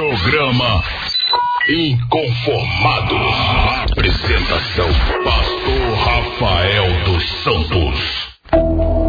Programa Inconformados. Apresentação: Pastor Rafael dos Santos.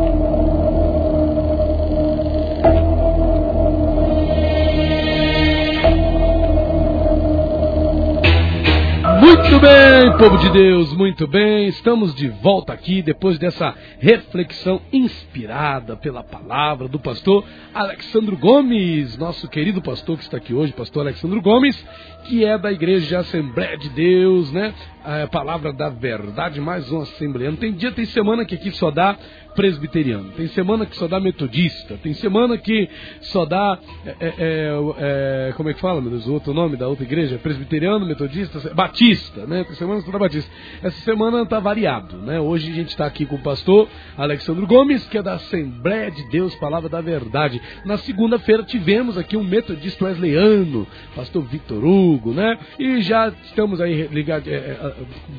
Bem, povo de Deus, muito bem. Estamos de volta aqui depois dessa reflexão inspirada pela palavra do pastor Alexandro Gomes, nosso querido pastor que está aqui hoje, pastor Alexandro Gomes, que é da Igreja Assembleia de Deus, né? A palavra da verdade, mais um assembleano. Tem dia, tem semana que aqui só dá presbiteriano, tem semana que só dá metodista, tem semana que só dá. É, é, é, como é que fala, meu Deus? O outro nome da outra igreja? Presbiteriano, metodista, batista, né? Tem semana que só dá batista. Essa semana está variado, né? Hoje a gente está aqui com o pastor Alexandre Gomes, que é da Assembleia de Deus, Palavra da Verdade. Na segunda-feira tivemos aqui um metodista wesleyano, pastor Vitor Hugo, né? E já estamos aí ligados,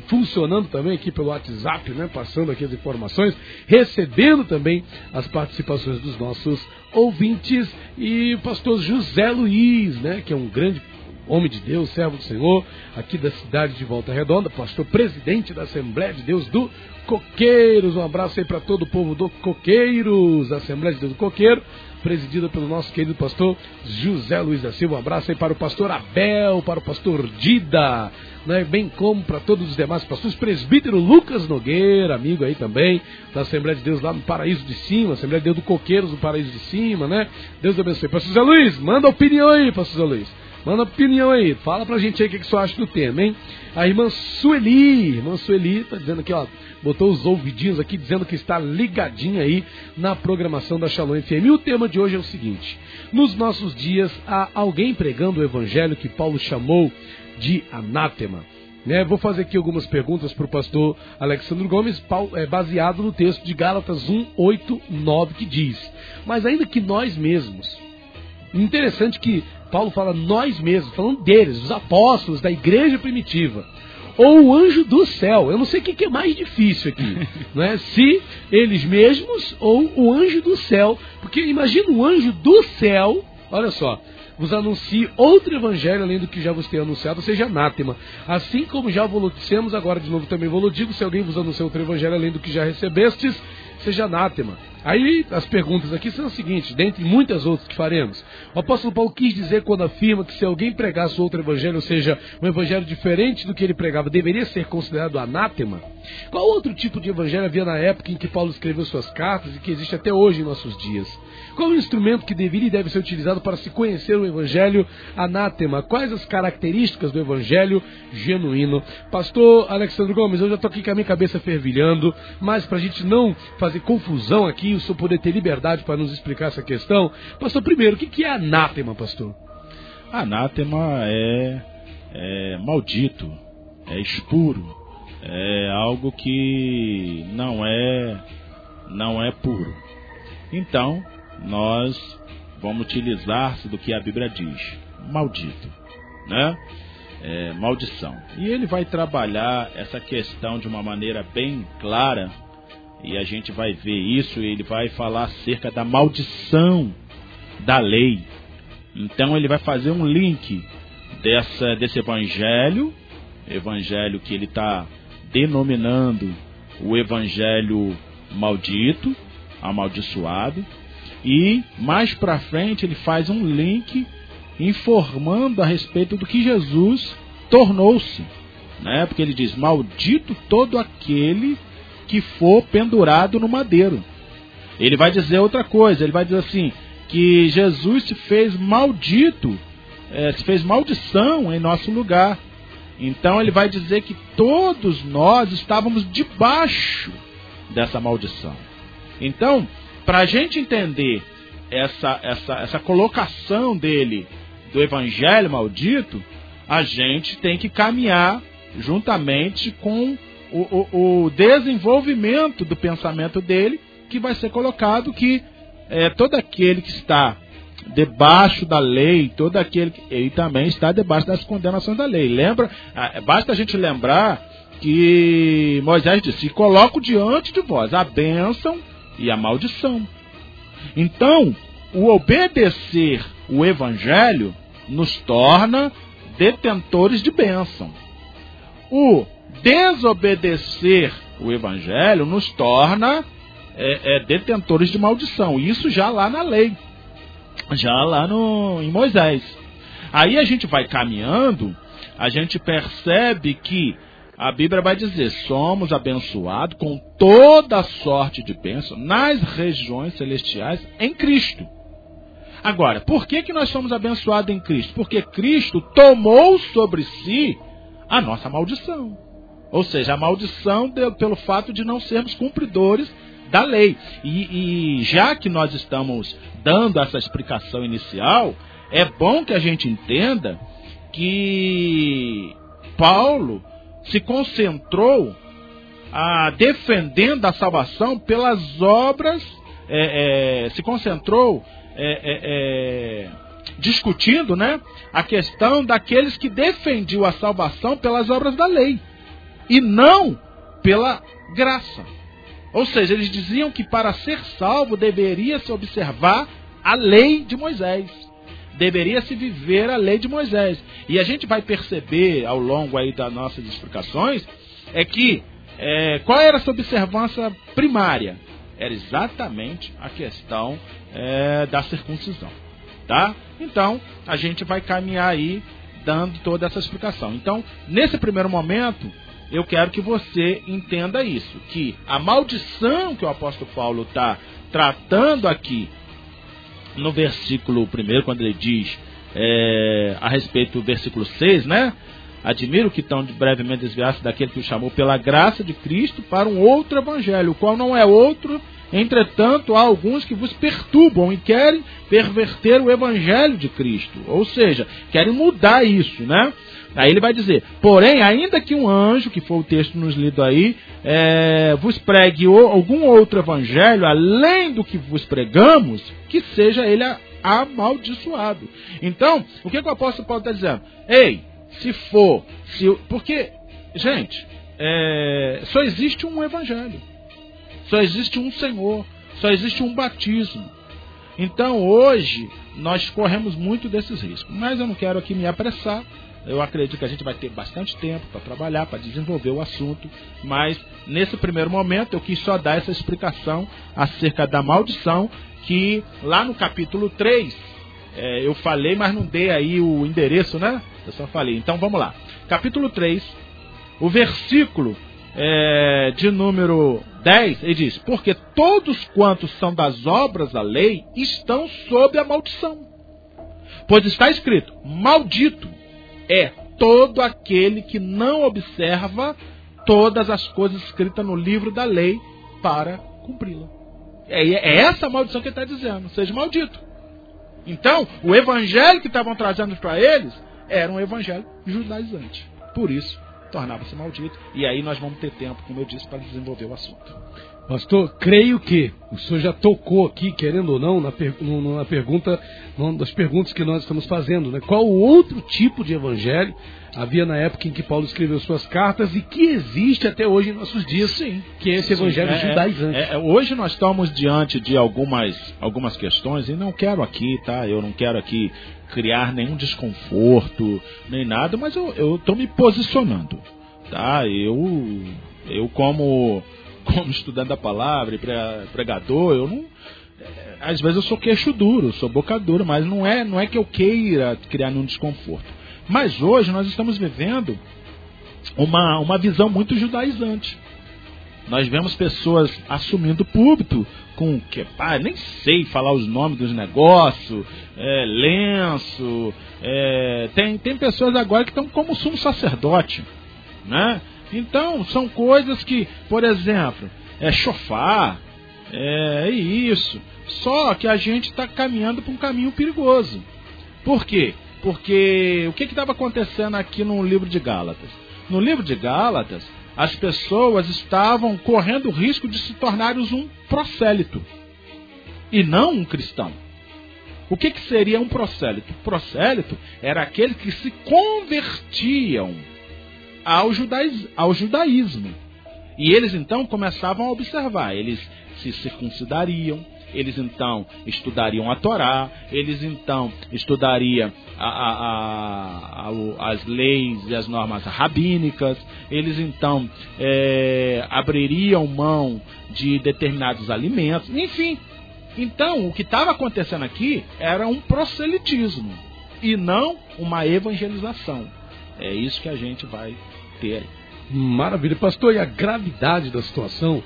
funcionando também aqui pelo WhatsApp, né? Passando aqui as informações, recebendo também as participações dos nossos ouvintes e o pastor José Luiz, né? Que é um grande homem de Deus, servo do Senhor, aqui da cidade de Volta Redonda, pastor presidente da Assembleia de Deus do Coqueiros. Um abraço aí para todo o povo do Coqueiros, Assembleia de Deus do Coqueiro, presidida pelo nosso querido pastor José Luiz da Silva. Um abraço aí para o pastor Abel, para o pastor Dida, né? bem como para todos os demais pastores, presbítero Lucas Nogueira, amigo aí também, da Assembleia de Deus lá no Paraíso de Cima, Assembleia de Deus do Coqueiros no Paraíso de Cima, né? Deus abençoe. Pastor José Luiz, manda opinião aí, pastor José Luiz. Manda opinião aí, fala pra gente aí o que, que você acha do tema, hein? A irmã Sueli, irmã Sueli tá dizendo aqui, ó, botou os ouvidinhos aqui dizendo que está ligadinha aí na programação da Shalom FM. E o tema de hoje é o seguinte: nos nossos dias há alguém pregando o evangelho que Paulo chamou de anátema. Né, vou fazer aqui algumas perguntas para o pastor Alexandre Gomes, baseado no texto de Gálatas 1, 8, 9, que diz: Mas ainda que nós mesmos, interessante que Paulo fala nós mesmos, falando deles, os apóstolos da igreja primitiva, ou o anjo do céu. Eu não sei o que é mais difícil aqui, né? Se eles mesmos ou o anjo do céu, porque imagina o anjo do céu, olha só, vos anuncie outro evangelho além do que já vos tenho anunciado, seja anátema. Assim como já vos dissemos, agora de novo também vos digo, se alguém vos anunciar outro evangelho além do que já recebestes, seja anátema. Aí as perguntas aqui são as seguintes, dentre muitas outras que faremos. O apóstolo Paulo quis dizer quando afirma que se alguém pregasse outro evangelho, ou seja, um evangelho diferente do que ele pregava, deveria ser considerado anátema? Qual outro tipo de evangelho havia na época em que Paulo escreveu suas cartas e que existe até hoje em nossos dias? Qual o instrumento que deveria e deve ser utilizado para se conhecer o evangelho anátema? Quais as características do evangelho genuíno? Pastor Alexandre Gomes, eu já estou aqui com a minha cabeça fervilhando, mas para a gente não fazer confusão aqui, o senhor poder ter liberdade para nos explicar essa questão. Pastor, primeiro, o que é anátema, pastor? Anátema é, é maldito, é expuro, é algo que não é não é puro. Então, nós vamos utilizar-se do que a Bíblia diz, maldito, né? É, maldição. E ele vai trabalhar essa questão de uma maneira bem clara e a gente vai ver isso, ele vai falar acerca da maldição da lei. Então ele vai fazer um link dessa, desse evangelho, evangelho que ele está denominando o evangelho maldito, amaldiçoado, e mais para frente ele faz um link informando a respeito do que Jesus tornou-se, né? Porque ele diz: "Maldito todo aquele que for pendurado no madeiro. Ele vai dizer outra coisa, ele vai dizer assim, que Jesus se fez maldito, é, se fez maldição em nosso lugar. Então ele vai dizer que todos nós estávamos debaixo dessa maldição. Então, para a gente entender essa, essa, essa colocação dele do evangelho maldito, a gente tem que caminhar juntamente com o, o, o, desenvolvimento do pensamento dele, que vai ser colocado que é, todo aquele que está debaixo da lei, todo aquele que ele também está debaixo das condenações da lei. Lembra? Basta a gente lembrar que Moisés disse: coloco diante de vós a bênção e a maldição. Então, o obedecer o evangelho nos torna detentores de bênção. O desobedecer o evangelho nos torna é, é, detentores de maldição. Isso já lá na lei, já lá no, em Moisés. Aí a gente vai caminhando, a gente percebe que a Bíblia vai dizer: somos abençoados com toda sorte de bênção nas regiões celestiais em Cristo. Agora, por que, que nós somos abençoados em Cristo? Porque Cristo tomou sobre si a nossa maldição. Ou seja, a maldição de, pelo fato de não sermos cumpridores da lei. E, e já que nós estamos dando essa explicação inicial, é bom que a gente entenda que Paulo se concentrou a, defendendo a salvação pelas obras, é, é, se concentrou é, é, é, discutindo né, a questão daqueles que defendiam a salvação pelas obras da lei e não pela graça. Ou seja, eles diziam que para ser salvo deveria se observar a lei de Moisés. Deveria se viver a lei de Moisés. E a gente vai perceber ao longo aí das nossas explicações é que é, qual era essa observância primária? Era exatamente a questão é, da circuncisão. Tá? Então, a gente vai caminhar aí dando toda essa explicação. Então, nesse primeiro momento, eu quero que você entenda isso, que a maldição que o apóstolo Paulo está tratando aqui no versículo 1, quando ele diz é, a respeito do versículo 6, né? Admiro que tão brevemente desviasse daquele que o chamou pela graça de Cristo para um outro evangelho, o qual não é outro Entretanto, há alguns que vos perturbam e querem perverter o evangelho de Cristo. Ou seja, querem mudar isso, né? Aí ele vai dizer: porém, ainda que um anjo, que foi o texto nos lido aí, é, vos pregue algum outro evangelho além do que vos pregamos, que seja ele amaldiçoado. Então, o que, que o apóstolo Paulo está dizendo? Ei, se for, se, porque, gente, é, só existe um evangelho. Só existe um Senhor, só existe um batismo. Então hoje nós corremos muito desses riscos. Mas eu não quero aqui me apressar. Eu acredito que a gente vai ter bastante tempo para trabalhar, para desenvolver o assunto. Mas nesse primeiro momento eu quis só dar essa explicação acerca da maldição que lá no capítulo 3 é, eu falei, mas não dei aí o endereço, né? Eu só falei. Então vamos lá. Capítulo 3, o versículo é, de número 10, ele diz: Porque todos quantos são das obras da lei estão sob a maldição. Pois está escrito: Maldito é todo aquele que não observa todas as coisas escritas no livro da lei para cumpri-la. É, é essa a maldição que ele está dizendo: seja maldito. Então, o evangelho que estavam trazendo para eles era um evangelho judaizante. Por isso, tornava-se maldito. E aí nós vamos ter tempo, como eu disse, para desenvolver o assunto. Pastor, creio que o senhor já tocou aqui, querendo ou não, na, per, na pergunta, uma das perguntas que nós estamos fazendo, né? Qual outro tipo de evangelho havia na época em que Paulo escreveu suas cartas e que existe até hoje em nossos dias, sim, que é esse evangelho sim, é, judaizante. É, é, hoje nós estamos diante de algumas, algumas questões e não quero aqui, tá? Eu não quero aqui criar nenhum desconforto, nem nada, mas eu estou me posicionando. Tá? Eu, eu como, como estudante da palavra e pregador, eu não. É, às vezes eu sou queixo duro, sou boca dura, mas não é, não é que eu queira criar nenhum desconforto. Mas hoje nós estamos vivendo uma, uma visão muito judaizante. Nós vemos pessoas assumindo púlpito com que, pá, nem sei falar os nomes dos negócios, é, lenço. É, tem, tem pessoas agora que estão como sumo sacerdote. Né? Então, são coisas que, por exemplo, é chofar, é isso. Só que a gente está caminhando para um caminho perigoso. Por quê? Porque o que estava acontecendo aqui no livro de Gálatas? No livro de Gálatas, as pessoas estavam correndo o risco de se tornarem um prosélito e não um cristão. O que, que seria um prosélito? Prosélito era aquele que se convertiam ao, judaiz, ao judaísmo. E eles então começavam a observar, eles se circuncidariam, eles então estudariam a Torá, eles então estudariam a, a, a, as leis e as normas rabínicas, eles então é, abririam mão de determinados alimentos, enfim. Então, o que estava acontecendo aqui era um proselitismo e não uma evangelização. É isso que a gente vai ter. Maravilha, pastor, e a gravidade da situação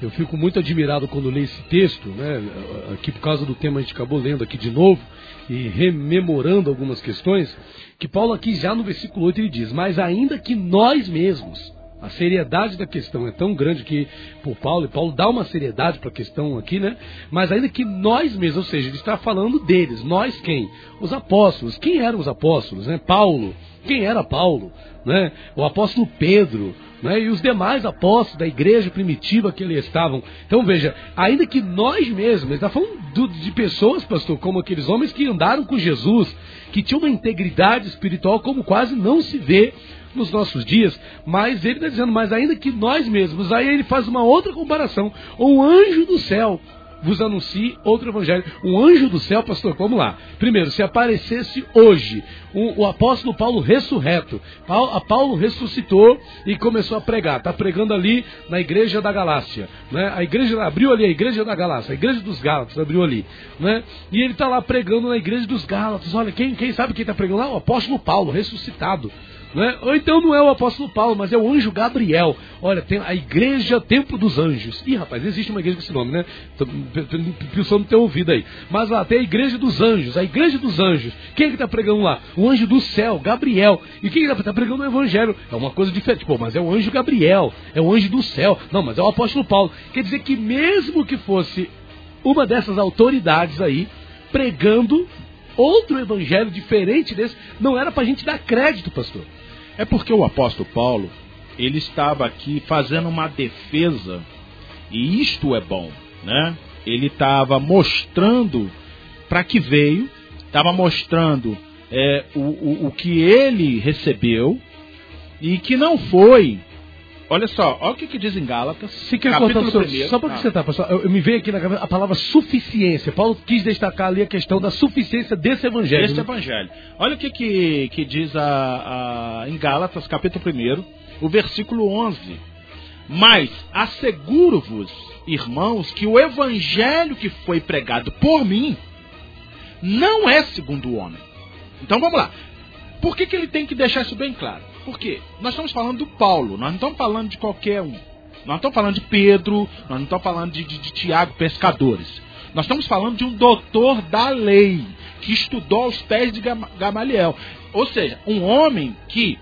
eu fico muito admirado quando leio esse texto, né? Aqui por causa do tema a gente acabou lendo aqui de novo e rememorando algumas questões, que Paulo aqui já no versículo 8 ele diz: "Mas ainda que nós mesmos a seriedade da questão é tão grande que, por Paulo, e Paulo dá uma seriedade para a questão aqui, né? Mas ainda que nós mesmos, ou seja, ele está falando deles, nós quem? Os apóstolos. Quem eram os apóstolos, né? Paulo. Quem era Paulo? Né? O apóstolo Pedro, né? e os demais apóstolos da igreja primitiva que eles estavam. Então veja, ainda que nós mesmos, está falando de pessoas, pastor, como aqueles homens que andaram com Jesus, que tinham uma integridade espiritual como quase não se vê nos nossos dias, mas ele está dizendo, mas ainda que nós mesmos, aí ele faz uma outra comparação, um anjo do céu vos anuncie outro evangelho. Um anjo do céu, pastor, vamos lá. Primeiro, se aparecesse hoje o, o apóstolo Paulo ressurreto, Paulo, a Paulo ressuscitou e começou a pregar. Está pregando ali na igreja da Galácia. Né? A igreja abriu ali a igreja da Galácia, a igreja dos Gálatas abriu ali. Né? E ele está lá pregando na igreja dos Gálatas. Olha, quem, quem sabe quem está pregando lá? O apóstolo Paulo, ressuscitado. Né? Ou então não é o apóstolo Paulo, mas é o anjo Gabriel. Olha, tem a igreja Templo dos Anjos. Ih, rapaz, existe uma igreja com esse nome, né? Pessoal não ter ouvido aí. Mas lá tem a igreja dos anjos, a igreja dos anjos. Quem é que está pregando lá? O anjo do céu, Gabriel. E quem está tá pregando o evangelho? É uma coisa diferente. Pô, mas é o anjo Gabriel, é o anjo do céu. Não, mas é o apóstolo Paulo. Quer dizer que mesmo que fosse uma dessas autoridades aí, pregando outro evangelho diferente desse, não era para a gente dar crédito, pastor. É porque o apóstolo Paulo, ele estava aqui fazendo uma defesa, e isto é bom, né? Ele estava mostrando para que veio, estava mostrando é, o, o, o que ele recebeu, e que não foi Olha só, olha o que, que diz em Gálatas. Se quer contar, primeiro, só para ah. tá, pessoal, eu, eu, me veio aqui na cabeça a palavra suficiência. Paulo quis destacar ali a questão da suficiência desse evangelho. Desse né? evangelho. Olha o que, que, que diz a, a, em Gálatas, capítulo 1, o versículo 11. Mas asseguro-vos, irmãos, que o evangelho que foi pregado por mim não é segundo o homem. Então vamos lá. Por que, que ele tem que deixar isso bem claro? Porque nós estamos falando do Paulo, nós não estamos falando de qualquer um. Nós não estamos falando de Pedro, nós não estamos falando de, de, de Tiago, pescadores. Nós estamos falando de um doutor da lei, que estudou aos pés de Gamaliel. Ou seja, um homem que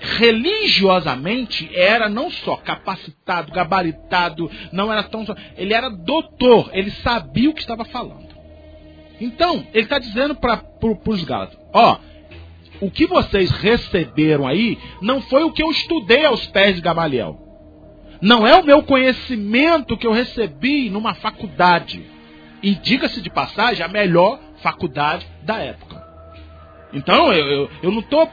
religiosamente era não só capacitado, gabaritado, não era tão. Ele era doutor, ele sabia o que estava falando. Então, ele está dizendo para os Gálatas: ó, o que vocês receberam aí não foi o que eu estudei aos pés de Gamaliel. Não é o meu conhecimento que eu recebi numa faculdade. E diga-se de passagem, a melhor faculdade da época. Então, eu, eu, eu não estou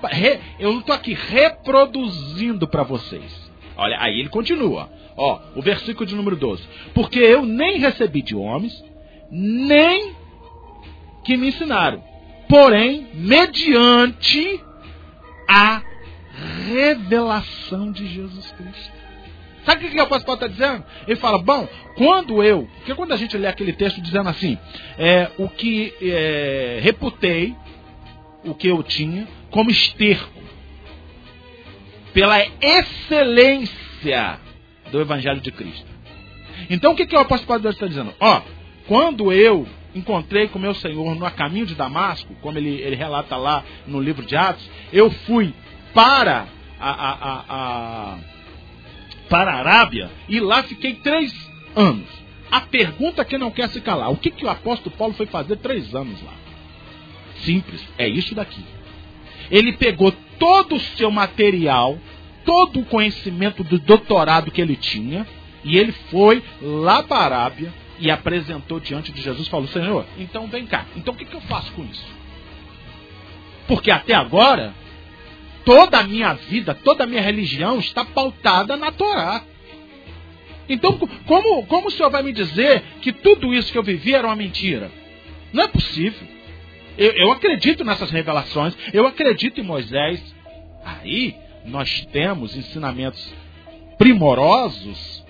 eu não tô aqui reproduzindo para vocês. Olha, aí ele continua. Ó, o versículo de número 12. Porque eu nem recebi de homens, nem que me ensinaram porém mediante a revelação de Jesus Cristo. Sabe o que, o apóstolo está dizendo? Ele fala, bom, quando eu, porque quando a gente lê aquele texto dizendo assim, é, o que é, reputei, o que eu tinha, como esterco, pela excelência do Evangelho de Cristo. Então o que, que o apóstolo Paulo está dizendo? Ó, quando eu encontrei com meu Senhor no caminho de Damasco, como ele, ele relata lá no livro de Atos, eu fui para a, a, a, para a Arábia e lá fiquei três anos. A pergunta que não quer se calar: o que, que o apóstolo Paulo foi fazer três anos lá? Simples, é isso daqui. Ele pegou todo o seu material, todo o conhecimento do doutorado que ele tinha, e ele foi lá para a Arábia e apresentou diante de Jesus, falou: Senhor, então vem cá, então o que, que eu faço com isso? Porque até agora, toda a minha vida, toda a minha religião está pautada na Torá. Então, como, como o senhor vai me dizer que tudo isso que eu vivi era uma mentira? Não é possível. Eu, eu acredito nessas revelações, eu acredito em Moisés. Aí nós temos ensinamentos primorosos,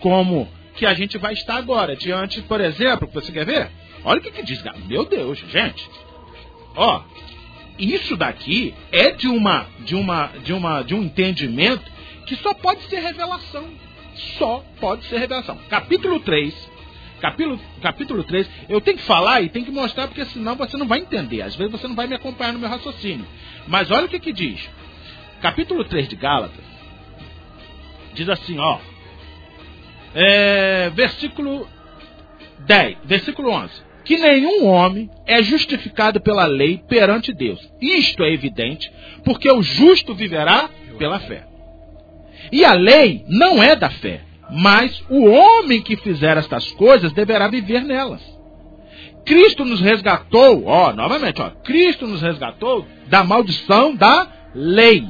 como que a gente vai estar agora, diante, por exemplo, você quer ver? Olha o que, que diz, meu Deus, gente. Ó, isso daqui é de uma, de uma, de uma, de um entendimento que só pode ser revelação. Só pode ser revelação. Capítulo 3, capítulo, capítulo 3, eu tenho que falar e tenho que mostrar, porque senão você não vai entender. Às vezes você não vai me acompanhar no meu raciocínio. Mas olha o que, que diz. Capítulo 3 de Gálatas diz assim, ó. É, versículo 10, versículo 11. Que nenhum homem é justificado pela lei perante Deus. Isto é evidente, porque o justo viverá pela fé. E a lei não é da fé, mas o homem que fizer estas coisas deverá viver nelas. Cristo nos resgatou, ó, novamente, ó, Cristo nos resgatou da maldição da lei,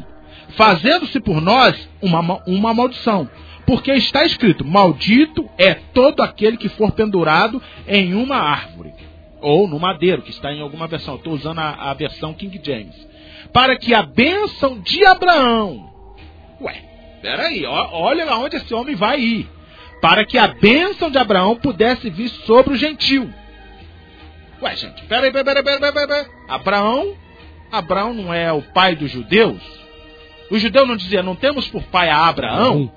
fazendo-se por nós uma, uma maldição. Porque está escrito: Maldito é todo aquele que for pendurado em uma árvore, ou no madeiro, que está em alguma versão. Estou usando a, a versão King James. Para que a bênção de Abraão. Ué, peraí, olha aonde esse homem vai ir. Para que a bênção de Abraão pudesse vir sobre o gentil. Ué, gente, peraí, peraí, peraí, peraí, peraí. Abraão, Abraão não é o pai dos judeus? O judeu não dizia, não temos por pai a Abraão?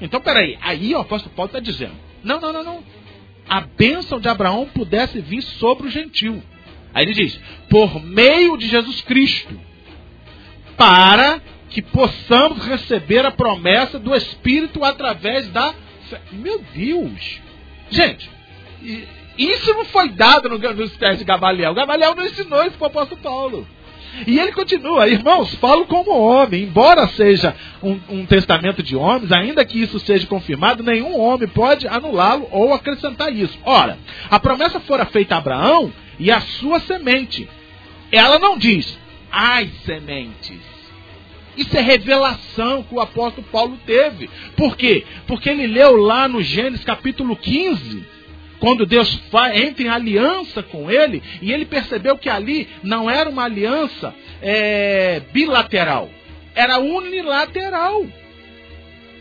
Então, peraí, aí o apóstolo Paulo está dizendo: não, não, não, não. A bênção de Abraão pudesse vir sobre o gentil. Aí ele diz: por meio de Jesus Cristo, para que possamos receber a promessa do Espírito através da fé. Meu Deus! Gente, isso não foi dado nos pés de Gamaliel. Gamaliel não ensinou isso para o apóstolo Paulo. E ele continua, irmãos, falo como homem, embora seja um, um, testamento de homens, ainda que isso seja confirmado, nenhum homem pode anulá-lo ou acrescentar isso. Ora, a promessa fora feita a Abraão e a sua semente. Ela não diz, as sementes. Isso é revelação que o apóstolo Paulo teve. Por quê? Porque ele leu lá no Gênesis capítulo 15 quando Deus entra em aliança com ele, e ele percebeu que ali não era uma aliança é, bilateral, era unilateral.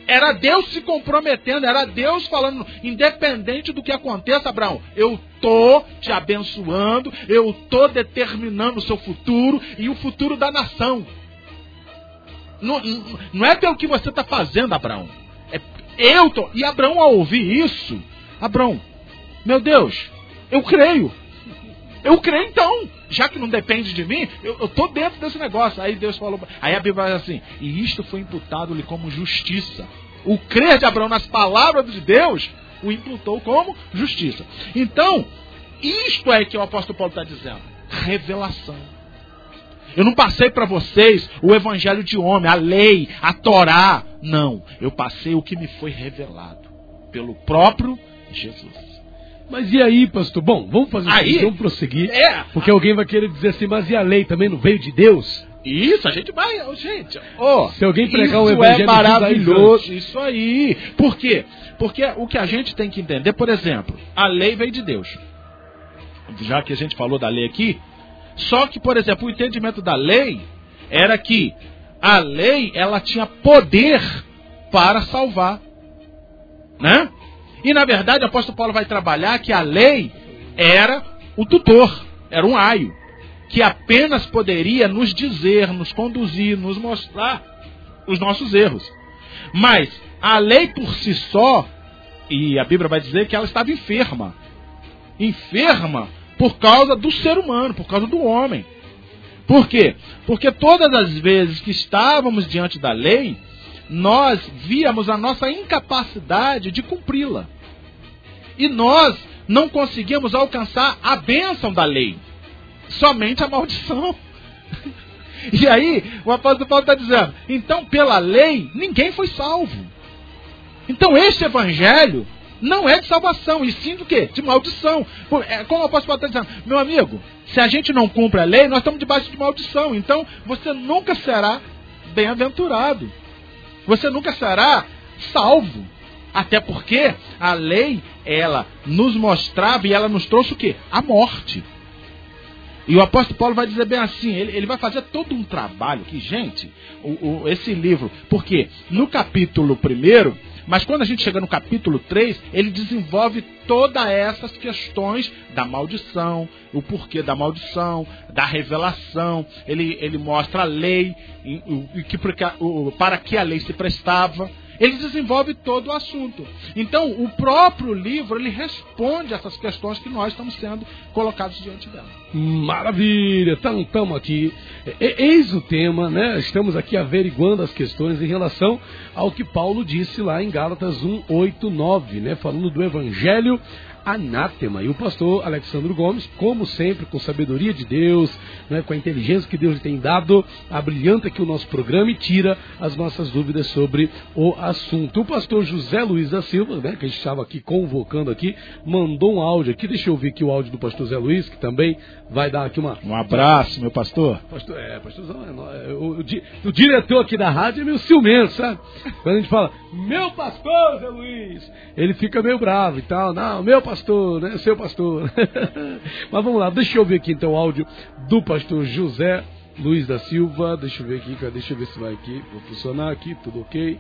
Era Deus se comprometendo, era Deus falando, independente do que aconteça, Abraão, eu tô te abençoando, eu tô determinando o seu futuro e o futuro da nação. Não, não é pelo que você está fazendo, Abraão. É, eu tô. E Abraão, ao ouvir isso, Abraão, meu Deus, eu creio. Eu creio então, já que não depende de mim, eu estou dentro desse negócio. Aí Deus falou, aí a Bíblia vai assim, e isto foi imputado-lhe como justiça. O crer de Abraão nas palavras de Deus o imputou como justiça. Então, isto é que o apóstolo Paulo está dizendo: revelação. Eu não passei para vocês o evangelho de homem, a lei, a Torá. Não, eu passei o que me foi revelado pelo próprio Jesus. Mas e aí, pastor? Bom, vamos fazer aí, isso, vamos prosseguir. É. Porque alguém vai querer dizer assim, mas e a lei também não veio de Deus? Isso, a gente vai, gente. Oh, Se alguém pregar um evangelho é maravilhoso, isso aí. Por quê? Porque o que a gente tem que entender, por exemplo, a lei veio de Deus. Já que a gente falou da lei aqui, só que, por exemplo, o entendimento da lei era que a lei ela tinha poder para salvar, né? E na verdade o apóstolo Paulo vai trabalhar que a lei era o tutor, era um aio, que apenas poderia nos dizer, nos conduzir, nos mostrar os nossos erros. Mas a lei por si só, e a Bíblia vai dizer que ela estava enferma. Enferma por causa do ser humano, por causa do homem. Por quê? Porque todas as vezes que estávamos diante da lei, nós víamos a nossa incapacidade de cumpri-la. E nós não conseguimos alcançar a bênção da lei, somente a maldição. E aí, o apóstolo Paulo está dizendo: então, pela lei, ninguém foi salvo. Então, este evangelho não é de salvação, e sim do quê? De maldição. É, como o apóstolo Paulo está dizendo, meu amigo, se a gente não cumpre a lei, nós estamos debaixo de maldição. Então, você nunca será bem-aventurado. Você nunca será salvo. Até porque a lei, ela nos mostrava e ela nos trouxe o quê? A morte. E o apóstolo Paulo vai dizer bem assim, ele, ele vai fazer todo um trabalho que, gente, o, o, esse livro, porque no capítulo 1, mas quando a gente chega no capítulo 3, ele desenvolve todas essas questões da maldição, o porquê da maldição, da revelação, ele, ele mostra a lei, e, que, para que a lei se prestava, ele desenvolve todo o assunto. Então, o próprio livro, ele responde essas questões que nós estamos sendo colocados diante dela. Maravilha! Então, estamos aqui. Eis o tema, né? Estamos aqui averiguando as questões em relação ao que Paulo disse lá em Gálatas 1, 8, 9, né? Falando do Evangelho anátema. E o pastor Alexandre Gomes, como sempre, com sabedoria de Deus, né, com a inteligência que Deus lhe tem dado, abrilhanta aqui o nosso programa e tira as nossas dúvidas sobre o assunto. O pastor José Luiz da Silva, né, que a gente estava aqui convocando aqui, mandou um áudio aqui. Deixa eu ver aqui o áudio do pastor Zé Luiz, que também vai dar aqui uma. Um abraço, meu pastor. pastor é, pastorzão, é, é, o, o, o, diretor aqui da rádio é meio ciumento, sabe? Quando a gente fala, meu pastor Zé Luiz, ele fica meio bravo e tal. Não, meu pastor né? Seu pastor. Mas vamos lá, deixa eu ver aqui então o áudio do pastor José Luiz da Silva. Deixa eu ver aqui, deixa eu ver se vai aqui. Vou funcionar aqui, tudo ok.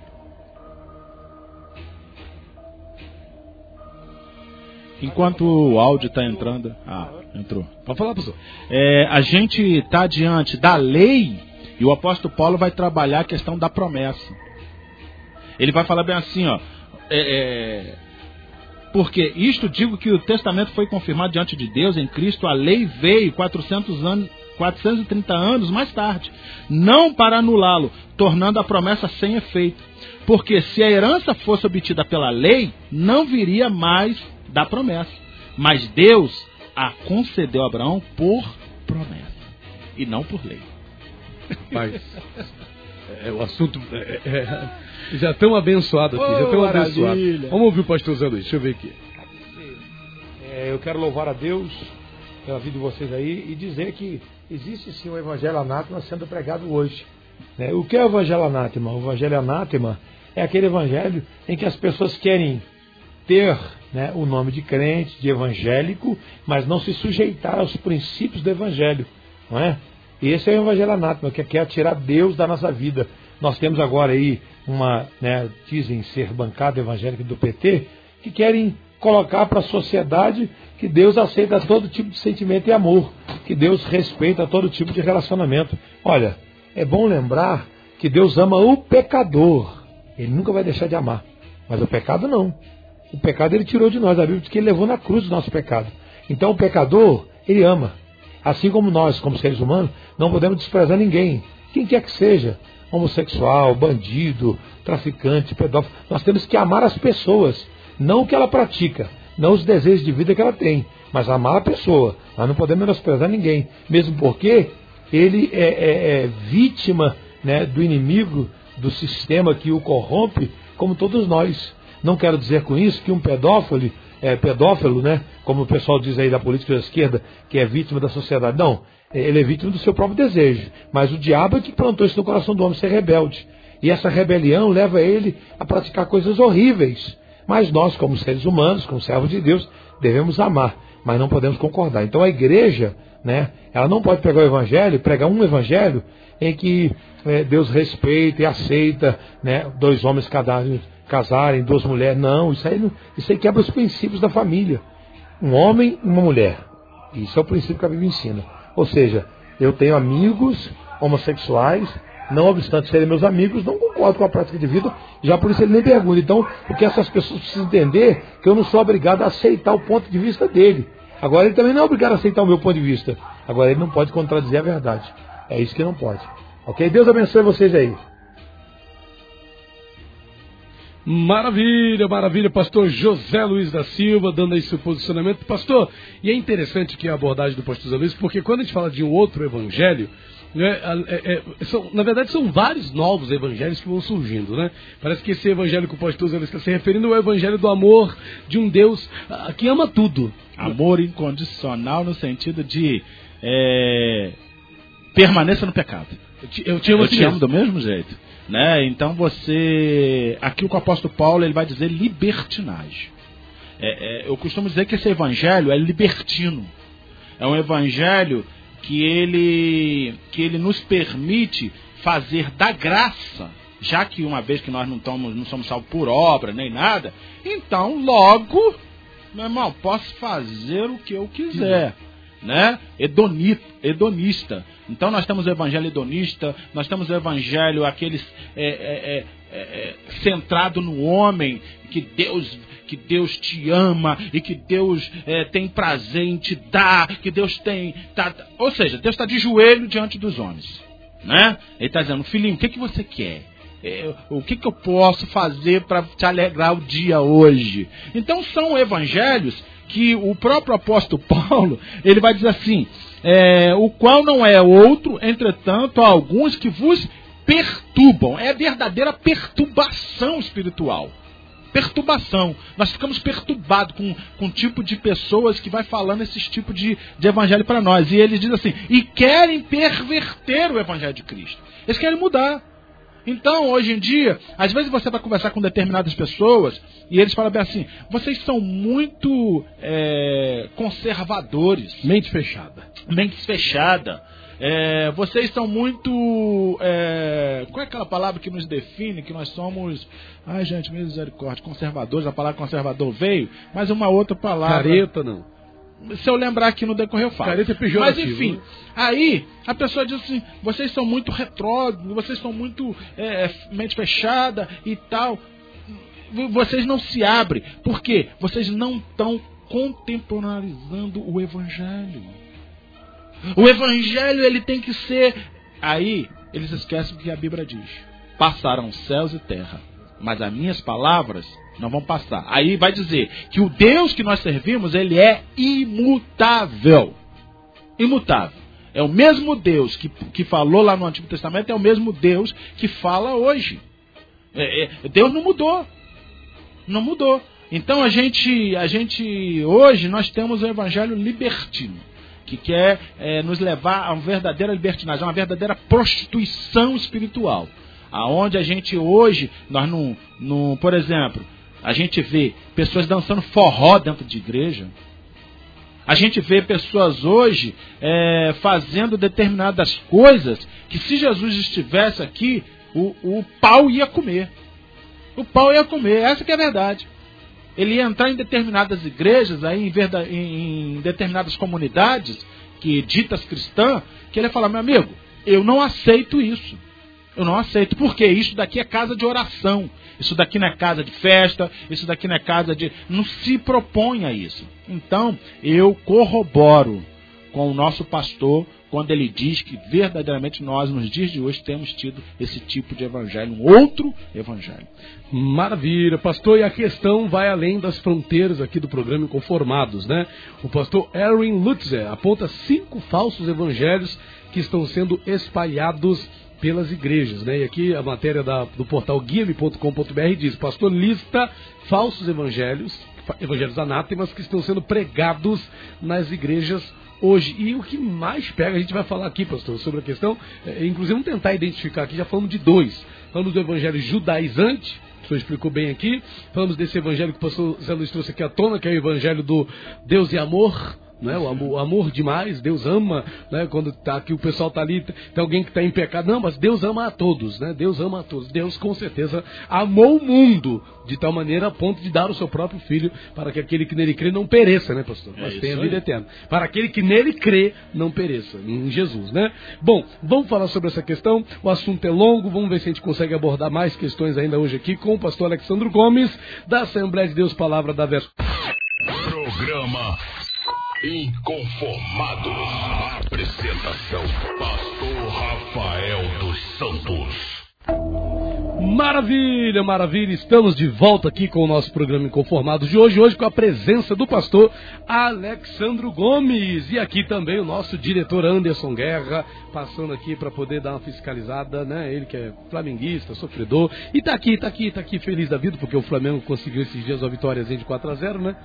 Enquanto o áudio está entrando. Ah, entrou. Pode falar, pastor. É, a gente está diante da lei e o apóstolo Paulo vai trabalhar a questão da promessa. Ele vai falar bem assim, ó. É, é, porque isto digo que o testamento foi confirmado diante de Deus em Cristo, a lei veio 400 anos, 430 anos mais tarde, não para anulá-lo, tornando a promessa sem efeito. Porque se a herança fosse obtida pela lei, não viria mais da promessa. Mas Deus a concedeu a Abraão por promessa e não por lei. Mas é, o assunto é, é, já estão abençoados aqui, oh, já estão abençoados. Vamos ouvir o pastor Zé Luiz, deixa eu ver aqui. É, eu quero louvar a Deus pela vida de vocês aí e dizer que existe sim o evangelho anátema sendo pregado hoje. Né? O que é o evangelho anátema? O evangelho anátema é aquele evangelho em que as pessoas querem ter né, o nome de crente, de evangélico, mas não se sujeitar aos princípios do evangelho. Não é? Esse é o evangelho anátema, que quer tirar Deus da nossa vida. Nós temos agora aí uma, né, dizem ser bancada evangélica do PT, que querem colocar para a sociedade que Deus aceita todo tipo de sentimento e amor, que Deus respeita todo tipo de relacionamento. Olha, é bom lembrar que Deus ama o pecador. Ele nunca vai deixar de amar. Mas o pecado não. O pecado ele tirou de nós. A Bíblia diz que ele levou na cruz o nosso pecado. Então o pecador, ele ama. Assim como nós, como seres humanos, não podemos desprezar ninguém, quem quer que seja, homossexual, bandido, traficante, pedófilo. Nós temos que amar as pessoas, não o que ela pratica, não os desejos de vida que ela tem, mas amar a pessoa. Nós não podemos menosprezar ninguém, mesmo porque ele é, é, é vítima né, do inimigo, do sistema que o corrompe, como todos nós. Não quero dizer com isso que um pedófilo é, pedófilo, né? Como o pessoal diz aí da política da esquerda, que é vítima da sociedade. Não, ele é vítima do seu próprio desejo. Mas o diabo é que plantou isso no coração do homem, ser rebelde. E essa rebelião leva ele a praticar coisas horríveis. Mas nós, como seres humanos, como servos de Deus, devemos amar, mas não podemos concordar. Então a igreja, né, ela não pode pegar o evangelho, pregar um evangelho em que é, Deus respeita e aceita né, dois homens casarem, casarem, duas mulheres. Não, isso aí, isso aí quebra os princípios da família. Um homem e uma mulher. Isso é o princípio que a Bíblia ensina. Ou seja, eu tenho amigos homossexuais, não obstante serem meus amigos, não concordo com a prática de vida, já por isso ele nem pergunta. Então, o que essas pessoas precisam entender que eu não sou obrigado a aceitar o ponto de vista dele. Agora, ele também não é obrigado a aceitar o meu ponto de vista. Agora, ele não pode contradizer a verdade. É isso que não pode. Ok? Deus abençoe vocês aí. Maravilha, maravilha, pastor José Luiz da Silva, dando aí seu posicionamento. Pastor, e é interessante que a abordagem do pastor José Luiz, porque quando a gente fala de um outro evangelho, né, é, é, são, na verdade são vários novos evangelhos que vão surgindo, né? Parece que esse evangelho que o pastor José Luiz está se referindo ao evangelho do amor de um Deus ah, que ama tudo. Amor incondicional no sentido de é, permaneça no pecado. Eu te, eu te amo, eu assim te amo mesmo. do mesmo jeito. Né? Então você. Aqui o apóstolo Paulo ele vai dizer libertinagem. É, é, eu costumo dizer que esse evangelho é libertino. É um evangelho que ele, que ele nos permite fazer da graça, já que uma vez que nós não, tomos, não somos salvos por obra nem nada, então logo, meu irmão, posso fazer o que eu quiser. Né? Hedonito, hedonista. Então nós temos o evangelho hedonista, nós temos o evangelho aqueles é, é, é, é, centrado no homem, que Deus que Deus te ama e que Deus é, tem prazer em te dar, que Deus tem. Tá, ou seja, Deus está de joelho diante dos homens. Né? Ele está dizendo, filhinho, o que, que você quer? É, o que, que eu posso fazer para te alegrar o dia hoje? Então são evangelhos que o próprio apóstolo Paulo ele vai dizer assim: é, o qual não é outro, entretanto, há alguns que vos perturbam. É verdadeira perturbação espiritual perturbação. Nós ficamos perturbados com, com um tipo de pessoas que vai falando esses tipos de, de evangelho para nós. E eles dizem assim, e querem perverter o evangelho de Cristo. Eles querem mudar. Então, hoje em dia, às vezes você vai conversar com determinadas pessoas e eles falam bem assim: vocês são muito é, conservadores. Mente fechada. Mente fechada. É, vocês são muito. É, qual é aquela palavra que nos define? Que nós somos. Ai, gente, misericórdia, conservadores. A palavra conservador veio, mas uma outra palavra. Careta, não. Se eu lembrar aqui no decorrer, eu falo. Careta é Mas enfim, né? aí a pessoa diz assim: vocês são muito retrógrados, vocês são muito é, mente fechada e tal. Vocês não se abrem. Por quê? Vocês não estão contemporaneizando o Evangelho. O Evangelho ele tem que ser. Aí eles esquecem o que a Bíblia diz: passarão céus e terra, mas as minhas palavras não vão passar. Aí vai dizer que o Deus que nós servimos ele é imutável, imutável. É o mesmo Deus que, que falou lá no Antigo Testamento, é o mesmo Deus que fala hoje. É, é, Deus não mudou. Não mudou. Então a gente, a gente hoje nós temos o evangelho libertino, que quer é, nos levar a uma verdadeira libertinagem, a uma verdadeira prostituição espiritual. Aonde a gente hoje, nós não, por exemplo, a gente vê pessoas dançando forró dentro de igreja. A gente vê pessoas hoje é, fazendo determinadas coisas que se Jesus estivesse aqui, o, o pau ia comer. O pau ia comer, essa que é a verdade. Ele ia entrar em determinadas igrejas, aí, em, verda, em, em determinadas comunidades, que ditas cristãs, que ele ia falar, meu amigo, eu não aceito isso. Eu não aceito. Por quê? Isso daqui é casa de oração. Isso daqui não é casa de festa. Isso daqui não é casa de. Não se propõe a isso. Então, eu corroboro com o nosso pastor quando ele diz que verdadeiramente nós, nos dias de hoje, temos tido esse tipo de evangelho, um outro evangelho. Maravilha, pastor. E a questão vai além das fronteiras aqui do programa Inconformados, né? O pastor Erwin Lutzer aponta cinco falsos evangelhos que estão sendo espalhados pelas igrejas, né? E aqui a matéria da, do portal guia.com.br diz: Pastor lista falsos evangelhos, evangelhos anátemas que estão sendo pregados nas igrejas hoje. E o que mais pega, a gente vai falar aqui, pastor, sobre a questão, é, inclusive vamos tentar identificar aqui, já falamos de dois. Falamos do evangelho judaizante, o senhor explicou bem aqui. Falamos desse evangelho que o pastor Zé Luiz trouxe aqui à tona, que é o evangelho do Deus e amor. Né? O amor, o amor demais, Deus ama, né? quando tá aqui o pessoal tá ali, tem alguém que está em pecado. Não, mas Deus ama a todos, né? Deus ama a todos. Deus com certeza amou o mundo de tal maneira a ponto de dar o seu próprio filho para que aquele que nele crê não pereça, né, pastor? É Mas isso tenha aí. vida eterna. Para aquele que nele crê não pereça, em Jesus, né? Bom, vamos falar sobre essa questão. O assunto é longo, vamos ver se a gente consegue abordar mais questões ainda hoje aqui com o pastor Alexandre Gomes, da Assembleia de Deus Palavra da Verso. Programa Inconformado. Apresentação: Pastor Rafael dos Santos. Maravilha, maravilha. Estamos de volta aqui com o nosso programa Inconformados de hoje. Hoje com a presença do pastor Alexandro Gomes. E aqui também o nosso diretor Anderson Guerra, passando aqui para poder dar uma fiscalizada, né? Ele que é flamenguista, sofredor. E tá aqui, tá aqui, tá aqui feliz da vida, porque o Flamengo conseguiu esses dias uma vitóriazinha de 4 a 0 né?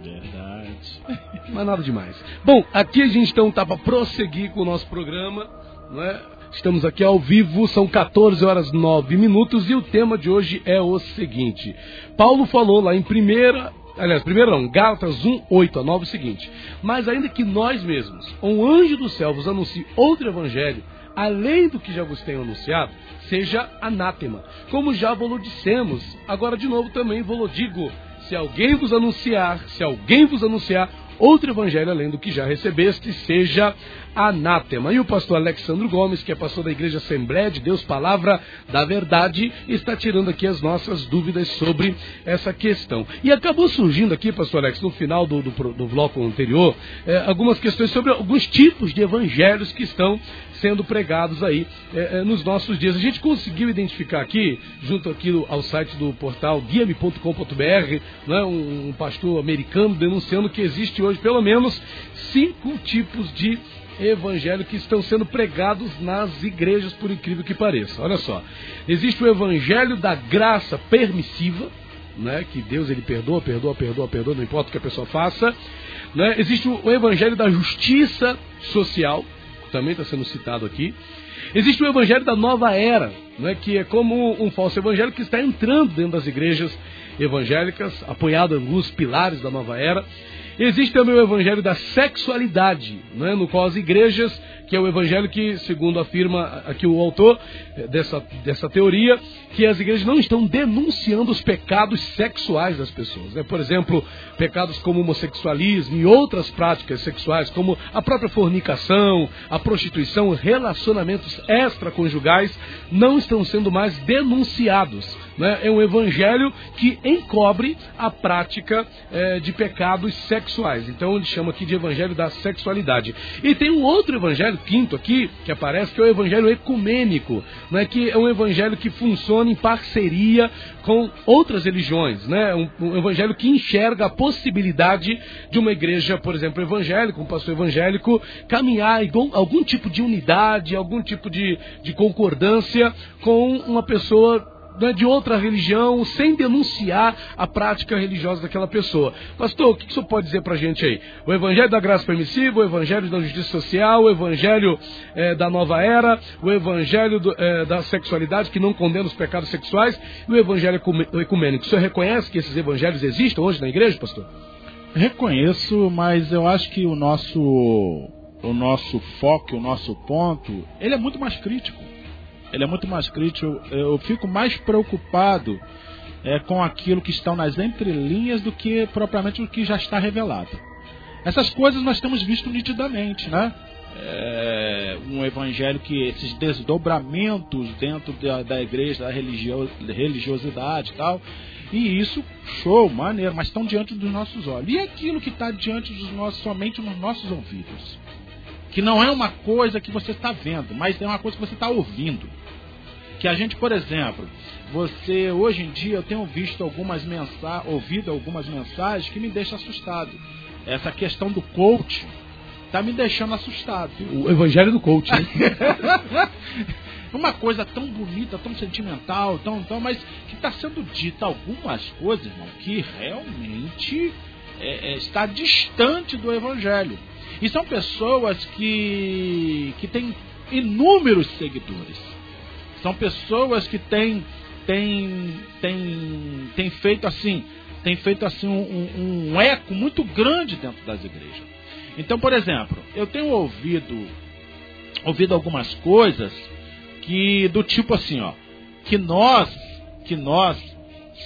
Verdade. Mas nada demais. Bom, aqui a gente então tá para prosseguir com o nosso programa, não é? Estamos aqui ao vivo, são 14 horas 9 minutos e o tema de hoje é o seguinte. Paulo falou lá em primeira, aliás, primeiro não, Gálatas 1, 8 a 9 o seguinte. Mas ainda que nós mesmos, um anjo do céu vos anuncie outro evangelho, além do que já vos tenho anunciado, seja anátema. Como já vos dissemos, agora de novo também vos digo, se alguém vos anunciar, se alguém vos anunciar outro evangelho além do que já recebeste, seja anátema. E o pastor Alexandre Gomes, que é pastor da Igreja Assembleia de Deus, Palavra da Verdade, está tirando aqui as nossas dúvidas sobre essa questão. E acabou surgindo aqui, pastor Alex, no final do, do, do bloco anterior, eh, algumas questões sobre alguns tipos de evangelhos que estão sendo pregados aí eh, eh, nos nossos dias. A gente conseguiu identificar aqui, junto aqui ao site do portal guiame.com.br, né, um, um pastor americano denunciando que existe hoje pelo menos cinco tipos de evangelho que estão sendo pregados nas igrejas, por incrível que pareça. Olha só, existe o evangelho da graça permissiva, né, que Deus ele perdoa, perdoa, perdoa, perdoa, não importa o que a pessoa faça. Né? Existe o evangelho da justiça social, também está sendo citado aqui. Existe o evangelho da nova era, né, que é como um falso evangelho que está entrando dentro das igrejas evangélicas, apoiado em alguns pilares da nova era. Existe também o evangelho da sexualidade, né, no qual as igrejas, que é o evangelho que, segundo afirma aqui o autor eh, dessa, dessa teoria, que as igrejas não estão denunciando os pecados sexuais das pessoas. Né? Por exemplo, pecados como homossexualismo e outras práticas sexuais, como a própria fornicação, a prostituição, relacionamentos extraconjugais, não estão sendo mais denunciados. Né? É um evangelho que encobre a prática é, de pecados sexuais. Então ele chama aqui de evangelho da sexualidade. E tem um outro evangelho, quinto aqui, que aparece, que é o evangelho ecumênico, né? que é um evangelho que funciona em parceria com outras religiões. Né? Um, um evangelho que enxerga a possibilidade de uma igreja, por exemplo, evangélica, um pastor evangélico, caminhar em algum tipo de unidade, algum tipo de, de concordância com uma pessoa né, de outra religião sem denunciar a prática religiosa daquela pessoa. Pastor, o que, que o senhor pode dizer para a gente aí? O evangelho da graça permissiva, o evangelho da justiça social, o evangelho é, da nova era, o evangelho do, é, da sexualidade que não condena os pecados sexuais e o evangelho ecumênico. O senhor reconhece que esses evangelhos existem hoje na igreja, pastor? Reconheço, mas eu acho que o nosso, o nosso foco, o nosso ponto, ele é muito mais crítico ele é muito mais crítico. Eu, eu fico mais preocupado é, com aquilo que estão nas entrelinhas do que propriamente o que já está revelado. Essas coisas nós temos visto nitidamente, né? É, um evangelho que esses desdobramentos dentro da, da igreja, da religio, religiosidade e tal, e isso, show, maneiro, mas estão diante dos nossos olhos. E aquilo que está diante dos nossos, somente nos nossos ouvidos? Que não é uma coisa que você está vendo, mas é uma coisa que você está ouvindo. Que a gente, por exemplo, você hoje em dia eu tenho visto algumas mensagens, ouvido algumas mensagens que me deixam assustado. Essa questão do coach está me deixando assustado. O evangelho do coach, né? Uma coisa tão bonita, tão sentimental, tão, tão, mas que está sendo dita algumas coisas, irmão, que realmente é, é, está distante do evangelho. E são pessoas que, que têm inúmeros seguidores. São pessoas que têm, têm, têm, têm feito assim, têm feito assim um, um, eco muito grande dentro das igrejas. Então, por exemplo, eu tenho ouvido, ouvido algumas coisas que do tipo assim, ó, que nós, que nós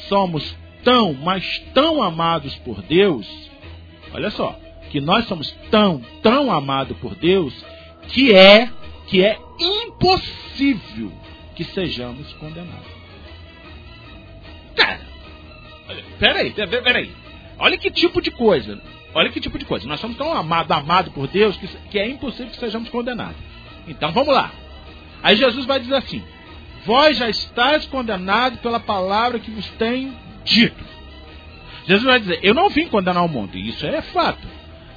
somos tão, mas tão amados por Deus. Olha só, que nós somos tão, tão amados por Deus que é, que é impossível que sejamos condenados. Cara, peraí, peraí. Olha que tipo de coisa. Olha que tipo de coisa. Nós somos tão amados amado por Deus que, que é impossível que sejamos condenados. Então vamos lá. Aí Jesus vai dizer assim: Vós já estáis condenados pela palavra que vos tenho dito. Jesus vai dizer: Eu não vim condenar o mundo. Isso é fato.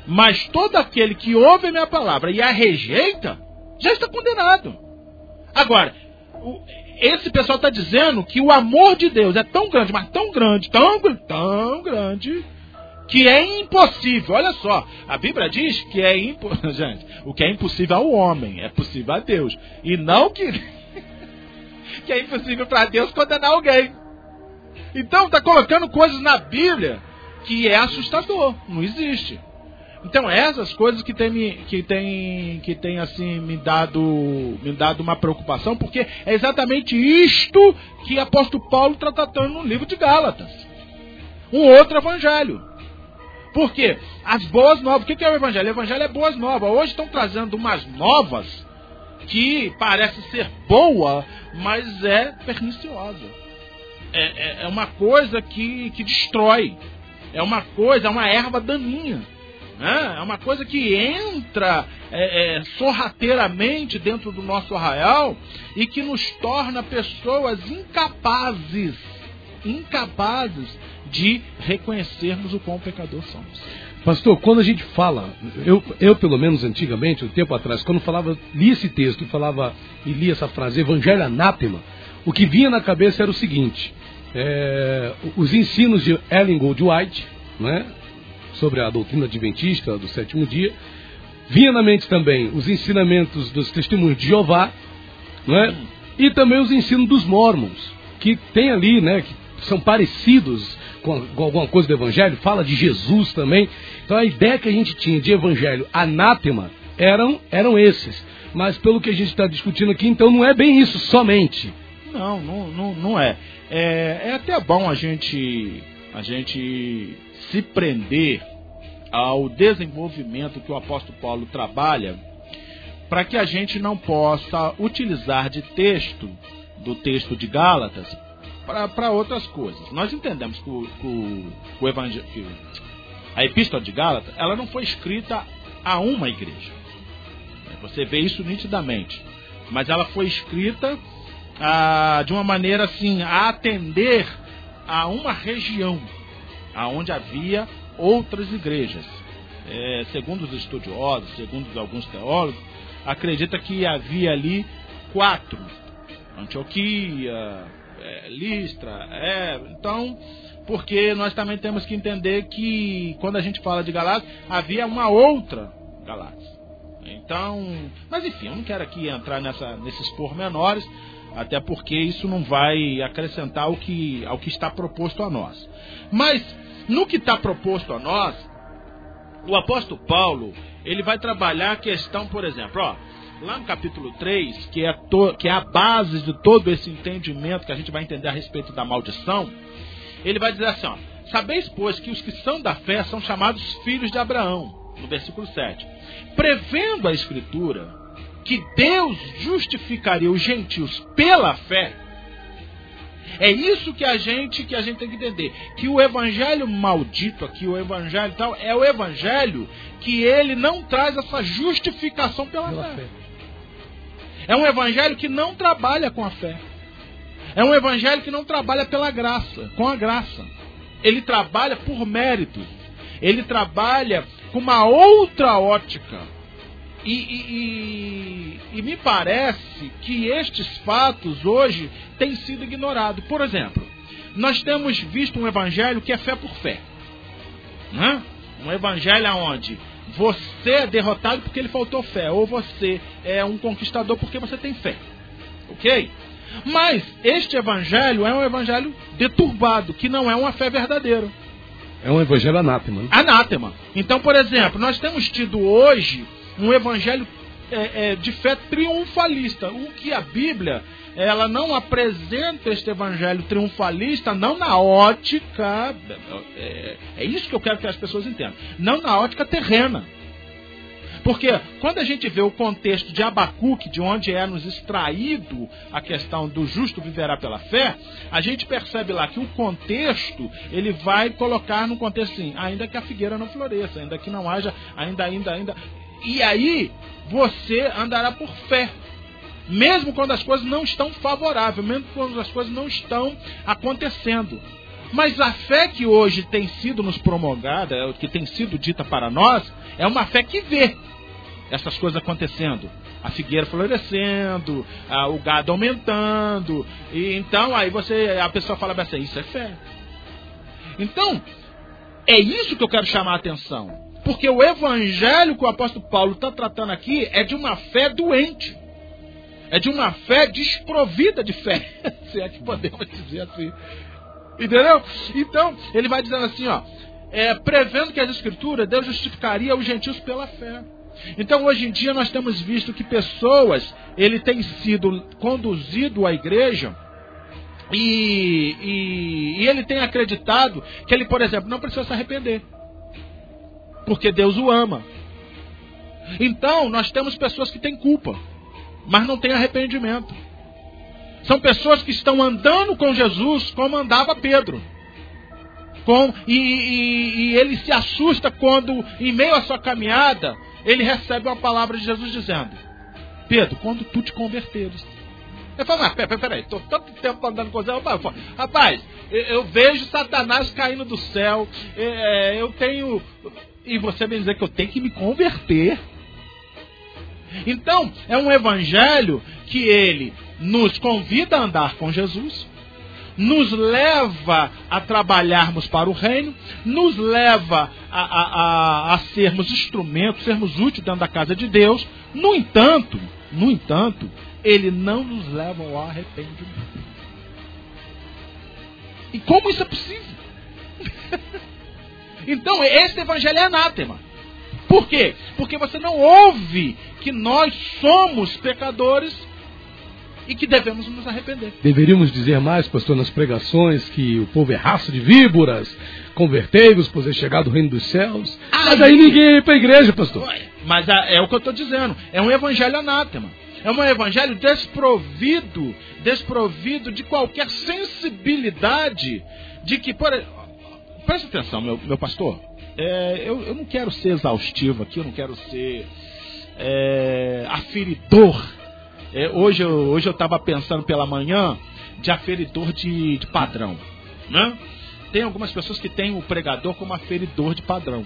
Mas todo aquele que ouve a minha palavra e a rejeita, já está condenado. Agora, esse pessoal está dizendo que o amor de Deus é tão grande, mas tão grande, tão, tão grande, que é impossível. Olha só, a Bíblia diz que é impossível. Gente, o que é impossível ao homem é possível a Deus. E não que, que é impossível para Deus condenar alguém. Então está colocando coisas na Bíblia que é assustador. Não existe. Então essas coisas que tem, me, que tem, que tem assim me dado, me dado uma preocupação, porque é exatamente isto que apóstolo Paulo está tratando no livro de Gálatas. Um outro evangelho. Por quê? As boas novas. O que é o evangelho? O evangelho é boas novas. Hoje estão trazendo umas novas que parece ser boa, mas é perniciosa. É, é, é uma coisa que, que destrói. É uma coisa, é uma erva daninha. Né? É uma coisa que entra é, é, sorrateiramente dentro do nosso arraial e que nos torna pessoas incapazes, incapazes de reconhecermos o quão pecador somos. Pastor, quando a gente fala, eu, eu pelo menos antigamente, um tempo atrás, quando falava, li esse texto e falava e li essa frase, Evangelho anátema, o que vinha na cabeça era o seguinte: é, os ensinos de Ellen Gold White, né, sobre a doutrina adventista do sétimo dia. Vinha na mente também os ensinamentos dos testemunhos de Jeová, né? e também os ensinos dos mormons, que tem ali, né, que são parecidos com, com alguma coisa do evangelho, fala de Jesus também. Então a ideia que a gente tinha de evangelho anátema eram, eram esses. Mas pelo que a gente está discutindo aqui, então não é bem isso somente. Não, não, não, não é. é. É até bom a gente, a gente se prender ao desenvolvimento que o apóstolo Paulo trabalha, para que a gente não possa utilizar de texto, do texto de Gálatas, para outras coisas. Nós entendemos que, o, que o evangelho, que a epístola de Gálatas, ela não foi escrita a uma igreja. Você vê isso nitidamente. Mas ela foi escrita ah, de uma maneira assim, a atender a uma região aonde havia outras igrejas. É, segundo os estudiosos, segundo alguns teólogos, acredita que havia ali quatro: Antioquia, é, Listra. É, então, porque nós também temos que entender que quando a gente fala de Galácia, havia uma outra Galácia. Então, mas enfim, eu não quero aqui entrar nessa, nesses pormenores, até porque isso não vai acrescentar ao que, ao que está proposto a nós. Mas no que está proposto a nós, o apóstolo Paulo, ele vai trabalhar a questão, por exemplo, ó, lá no capítulo 3, que é, to, que é a base de todo esse entendimento que a gente vai entender a respeito da maldição, ele vai dizer assim, ó, sabeis, pois, que os que são da fé são chamados filhos de Abraão, no versículo 7. Prevendo a escritura que Deus justificaria os gentios pela fé, é isso que a gente que a gente tem que entender, que o evangelho maldito aqui, o evangelho tal, é o evangelho que ele não traz essa justificação pela, pela fé. fé. É um evangelho que não trabalha com a fé. É um evangelho que não trabalha pela graça, com a graça. Ele trabalha por mérito. Ele trabalha com uma outra ótica e, e, e, e, me parece que estes fatos hoje têm sido ignorados. Por exemplo, nós temos visto um evangelho que é fé por fé. Né? Um evangelho onde você é derrotado porque lhe faltou fé, ou você é um conquistador porque você tem fé. Ok? Mas este evangelho é um evangelho deturbado, que não é uma fé verdadeira. É um evangelho anátema. Né? Anátema. Então, por exemplo, nós temos tido hoje um evangelho é, é, de fé triunfalista. O que a Bíblia ela não apresenta este evangelho triunfalista, não na ótica. É, é isso que eu quero que as pessoas entendam. Não na ótica terrena. Porque quando a gente vê o contexto de Abacuque, de onde é nos extraído a questão do justo viverá pela fé, a gente percebe lá que o contexto, ele vai colocar no contexto assim, ainda que a figueira não floresça, ainda que não haja, ainda, ainda, ainda. E aí você andará por fé. Mesmo quando as coisas não estão favoráveis, mesmo quando as coisas não estão acontecendo. Mas a fé que hoje tem sido nos promulgada, é que tem sido dita para nós, é uma fé que vê essas coisas acontecendo. A figueira florescendo, a, o gado aumentando. E então aí você, a pessoa fala assim, isso é fé. Então, É isso que eu quero chamar a atenção. Porque o evangelho que o apóstolo Paulo está tratando aqui é de uma fé doente. É de uma fé desprovida de fé. Se é que podemos dizer assim. Entendeu? Então, ele vai dizendo assim, ó. É, prevendo que as escrituras, Deus justificaria os gentios pela fé. Então, hoje em dia, nós temos visto que pessoas, ele tem sido conduzido à igreja e, e, e, ele tem acreditado que ele, por exemplo, não precisa se arrepender. Porque Deus o ama. Então, nós temos pessoas que têm culpa, mas não têm arrependimento. São pessoas que estão andando com Jesus como andava Pedro. Com, e, e, e ele se assusta quando, em meio à sua caminhada, ele recebe uma palavra de Jesus dizendo: Pedro, quando tu te converteres. Eu falo, mas peraí, peraí, estou tanto tempo andando com Deus. Rapaz, eu vejo Satanás caindo do céu, é, eu tenho. E você vem dizer que eu tenho que me converter. Então, é um evangelho que ele nos convida a andar com Jesus, nos leva a trabalharmos para o reino, nos leva a, a, a, a sermos instrumentos, sermos úteis dentro da casa de Deus. No entanto, no entanto, ele não nos leva ao arrependimento. E como isso é possível? então, esse evangelho é anátema. Por quê? Porque você não ouve que nós somos pecadores e que devemos nos arrepender. Deveríamos dizer mais, pastor, nas pregações que o povo é raça de víboras, convertei-vos, pois é chegado o reino dos céus. Aí, mas aí ninguém ia para a igreja, pastor. Mas é o que eu estou dizendo. É um evangelho anátema. É um evangelho desprovido, desprovido de qualquer sensibilidade de que, por, presta atenção, meu, meu pastor. É, eu, eu, não quero ser exaustivo aqui, eu não quero ser é, aferidor é, hoje eu hoje eu estava pensando pela manhã de aferidor de, de padrão, né? Tem algumas pessoas que têm o pregador como aferidor de padrão.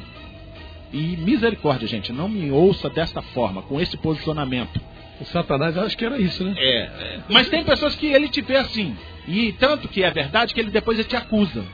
E misericórdia, gente, não me ouça desta forma, com esse posicionamento. O Satanás acho que era isso, né? É, é. Mas tem pessoas que ele te vê assim. E tanto que é verdade que ele depois ele te acusa.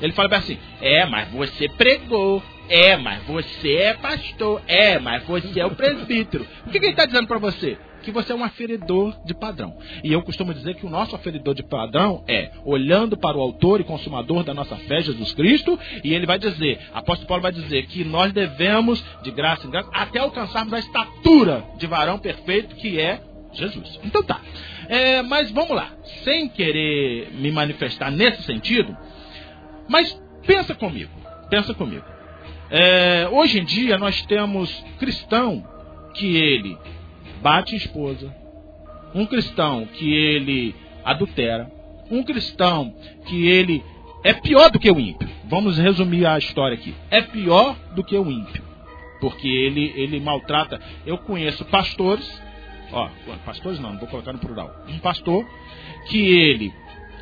Ele fala assim: é, mas você pregou. É, mas você é pastor. É, mas você é o presbítero. O que, que ele está dizendo para você? que você é um aferidor de padrão. E eu costumo dizer que o nosso aferidor de padrão é olhando para o autor e consumador da nossa fé, Jesus Cristo, e ele vai dizer, apóstolo Paulo vai dizer que nós devemos, de graça em graça, até alcançarmos a estatura de varão perfeito que é Jesus. Então tá. É, mas vamos lá, sem querer me manifestar nesse sentido, mas pensa comigo, pensa comigo. É, hoje em dia nós temos cristão que ele bate esposa, um cristão que ele adultera, um cristão que ele é pior do que o ímpio. Vamos resumir a história aqui. É pior do que o ímpio, porque ele ele maltrata. Eu conheço pastores, ó, pastores não, vou colocar no plural. Um pastor que ele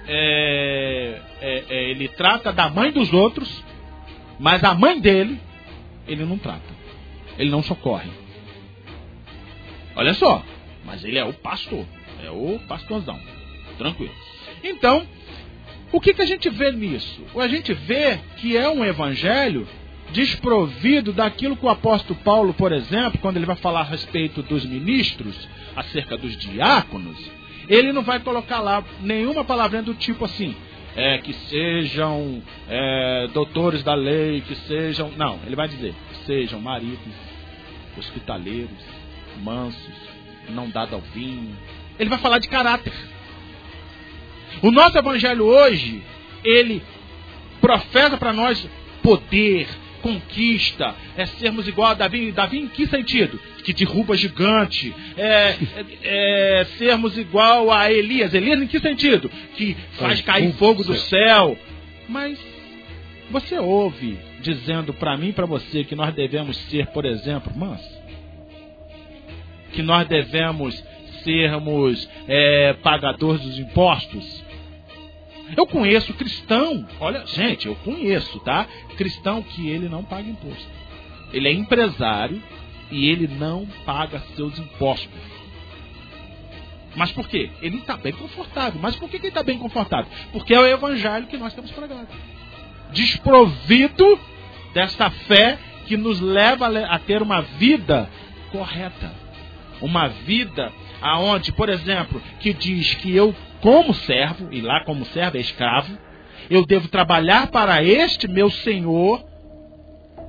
é, é, é, ele trata da mãe dos outros, mas a mãe dele ele não trata. Ele não socorre. Olha só, mas ele é o pastor, é o pastorzão. Tranquilo. Então, o que, que a gente vê nisso? A gente vê que é um evangelho desprovido daquilo que o apóstolo Paulo, por exemplo, quando ele vai falar a respeito dos ministros, acerca dos diáconos, ele não vai colocar lá nenhuma palavrinha do tipo assim, é, que sejam é, doutores da lei, que sejam. Não, ele vai dizer, sejam maridos, hospitaleiros, mansos, não dado ao vinho. Ele vai falar de caráter. O nosso evangelho hoje, ele professa para nós poder, conquista, é sermos igual a Davi. Davi em que sentido? Que derruba gigante. É, é, é, sermos igual a Elias. Elias em que sentido? Que faz cair fogo do céu. Mas você ouve dizendo para mim e para você que nós devemos ser, por exemplo, mansos? que nós devemos sermos é, pagadores dos impostos? Eu conheço cristão, olha, gente, eu conheço, tá? Cristão que ele não paga imposto. Ele é empresário e ele não paga seus impostos. Mas por quê? Ele está bem confortável. Mas por que ele está bem confortável? Porque é o evangelho que nós temos pregado. Desprovido desta fé que nos leva a ter uma vida correta. Uma vida aonde, por exemplo, que diz que eu como servo, e lá como servo é escravo, eu devo trabalhar para este meu Senhor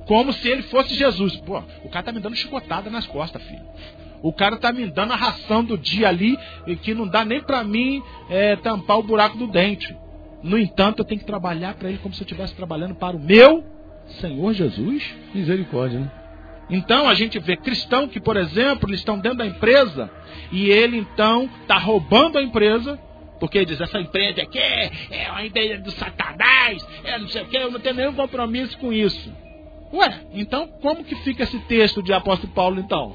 como se ele fosse Jesus. Pô, o cara tá me dando chicotada nas costas, filho. O cara tá me dando a ração do dia ali e que não dá nem para mim é, tampar o buraco do dente. No entanto, eu tenho que trabalhar para ele como se eu estivesse trabalhando para o meu Senhor Jesus. Misericórdia, né? Então a gente vê cristão que, por exemplo, eles estão dentro da empresa e ele então está roubando a empresa, porque diz, essa empresa aqui é uma empresa do satanás, é não sei o que, eu não tenho nenhum compromisso com isso. Ué, então como que fica esse texto de apóstolo Paulo então?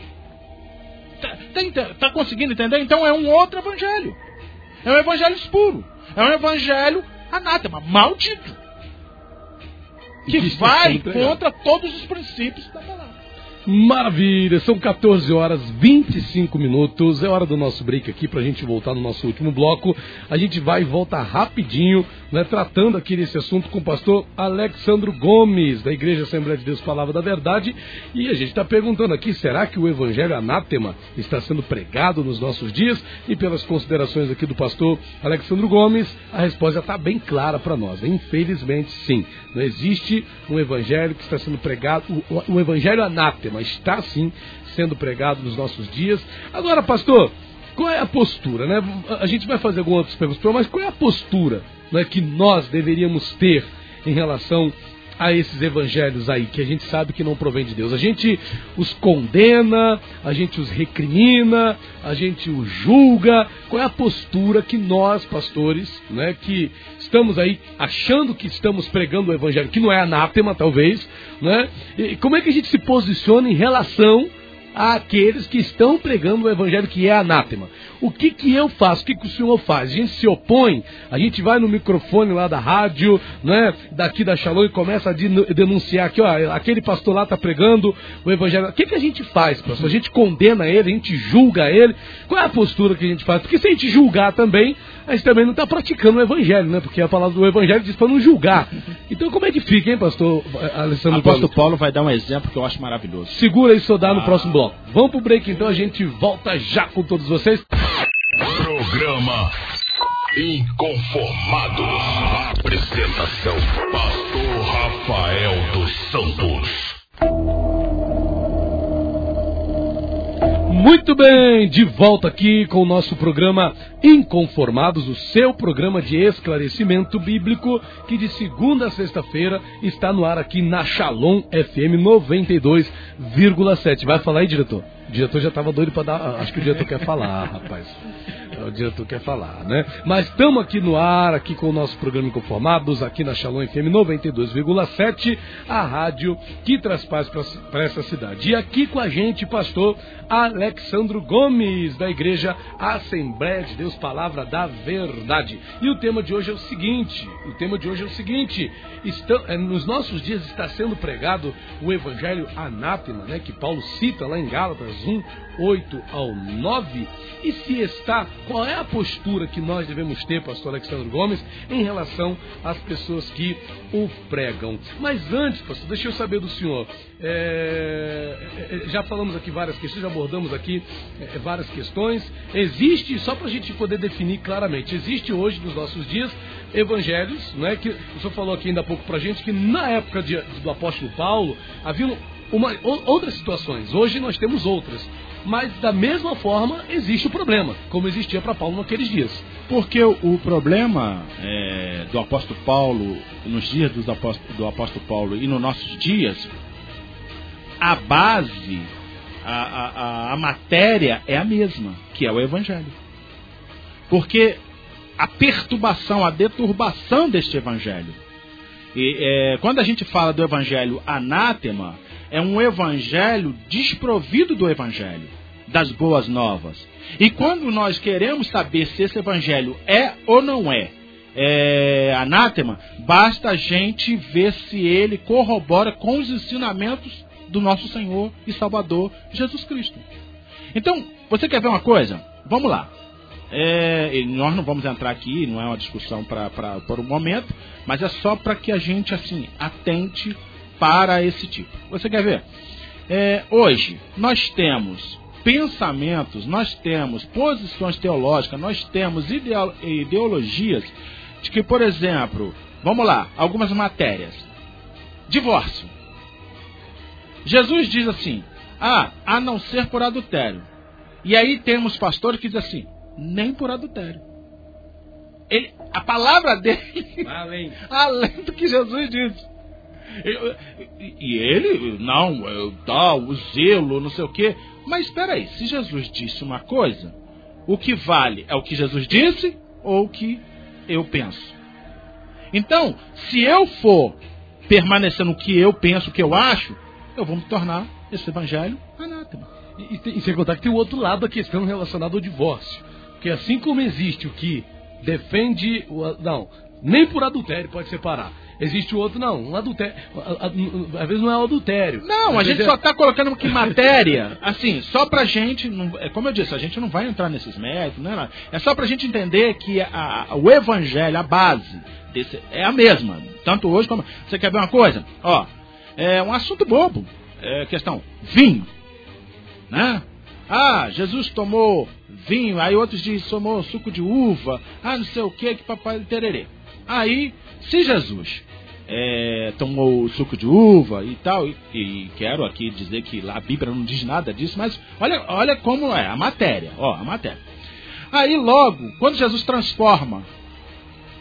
Tá, tá, tá conseguindo entender? Então é um outro evangelho. É um evangelho espuro. É um evangelho anátema, maldito. Que vai contra todos os princípios da palavra. Maravilha, são 14 horas 25 minutos. É hora do nosso break aqui para a gente voltar no nosso último bloco. A gente vai e volta rapidinho, né, tratando aqui desse assunto com o pastor Alexandro Gomes, da Igreja Assembleia de Deus Palavra da Verdade. E a gente está perguntando aqui: será que o Evangelho anátema está sendo pregado nos nossos dias? E pelas considerações aqui do pastor Alexandro Gomes, a resposta está bem clara para nós. Infelizmente, sim. Não existe um Evangelho que está sendo pregado, o, o Evangelho anátema está sim sendo pregado nos nossos dias. Agora, pastor, qual é a postura, né? A gente vai fazer algumas outras perguntas, mas qual é a postura né, que nós deveríamos ter em relação a esses evangelhos aí, que a gente sabe que não provém de Deus. A gente os condena, a gente os recrimina, a gente os julga. Qual é a postura que nós, pastores, né, que estamos aí achando que estamos pregando o evangelho, que não é anátema, talvez, né? E como é que a gente se posiciona em relação àqueles que estão pregando o evangelho que é anátema. O que, que eu faço? O que, que o senhor faz? A gente se opõe, a gente vai no microfone lá da rádio, né, daqui da Shalom e começa a denunciar que ó, aquele pastor lá está pregando o evangelho. O que, que a gente faz, pastor? A gente condena ele, a gente julga ele. Qual é a postura que a gente faz? Porque se a gente julgar também, a gente também não está praticando o evangelho, né? Porque a palavra do evangelho diz para não julgar. Então como é que fica, hein, pastor Alessandro? Apóstolo Paulo vai dar um exemplo que eu acho maravilhoso. Segura isso, dá no ah. próximo bloco. Vamos pro break então, a gente volta já com todos vocês. Programa Inconformados. Apresentação: Pastor Rafael dos Santos. Muito bem, de volta aqui com o nosso programa Inconformados, o seu programa de esclarecimento bíblico, que de segunda a sexta-feira está no ar aqui na Shalom FM 92,7. Vai falar aí, diretor? O diretor já estava doido para dar. Acho que o diretor quer falar, rapaz. O diretor quer falar, né? Mas estamos aqui no ar, aqui com o nosso programa Inconformados, aqui na Shalom FM 92,7, a rádio que traz paz para essa cidade. E aqui com a gente, pastor Alexandro Gomes, da Igreja Assembleia de Deus, Palavra da Verdade. E o tema de hoje é o seguinte: o tema de hoje é o seguinte: estão, é, nos nossos dias está sendo pregado o Evangelho anátema, né? Que Paulo cita lá em Gálatas 1, 8 ao 9. E se está, qual é a postura que nós devemos ter, pastor Alexandre Gomes, em relação às pessoas que o pregam? Mas antes, pastor, deixa eu saber do senhor. É, é, é já falamos aqui várias questões, já abordamos aqui é, várias questões. Existe, só para a gente poder definir claramente, existe hoje nos nossos dias evangelhos, né, que o senhor falou aqui ainda há pouco para a gente, que na época de, do apóstolo Paulo havia uma, outras situações. Hoje nós temos outras. Mas da mesma forma existe o problema, como existia para Paulo naqueles dias. Porque o, problema é, do apóstolo Paulo, nos dias dos apóstolo, do apóstolo Paulo e nos nossos dias, a base, a, a, a matéria é a mesma, que é o evangelho. Porque a perturbação, a deturbação deste evangelho. E, é, quando a gente fala do evangelho anátema, é um evangelho desprovido do evangelho, das boas novas. E quando nós queremos saber se esse evangelho é ou não é, é anátema, basta a gente ver se ele corrobora com os ensinamentos do nosso Senhor e Salvador Jesus Cristo. Então, você quer ver uma coisa? Vamos lá. É, nós não vamos entrar aqui, não é uma discussão para por um momento, mas é só para que a gente assim atente para esse tipo. Você quer ver? É, hoje, nós temos pensamentos, nós temos posições teológicas, nós temos ideologias de que, por exemplo, vamos lá, algumas matérias. Divórcio. Jesus diz assim: ah, a não ser por adultério. E aí temos pastores que dizem assim: nem por adultério. Ele, a palavra dele, Além. além do que Jesus disse. E, ele, não, eu, tal, o zelo, não sei o quê. Mas espera aí, se Jesus disse uma coisa, o que vale é o que Jesus disse ou o que eu penso? Então, se eu for permanecer no que eu penso, o que eu acho, eu vou me tornar esse evangelho anátema. E, e, e sem contar que tem o outro lado da questão relacionada ao divórcio. Porque assim como existe o que defende. O, não, nem por adultério pode separar. Existe o outro, não, um adultério. Às vezes não é o adultério. Não, a gente vezes só é- está colocando que matéria, assim, só pra gente, não- é como eu disse, a gente não vai entrar nesses méritos, não é nada. É só pra gente entender que a- a- o evangelho, a base, desse, é a mesma. Tanto hoje como. Você quer ver uma coisa? Ó, é um assunto bobo. É questão, vinho. Né? Ah, Jesus tomou vinho, aí outros dizem tomou suco de uva, ah, não sei o que, que papai tererê. Aí, se Jesus é, tomou suco de uva e tal, e, e quero aqui dizer que lá a Bíblia não diz nada disso, mas olha, olha como é a matéria, ó, a matéria. Aí logo, quando Jesus transforma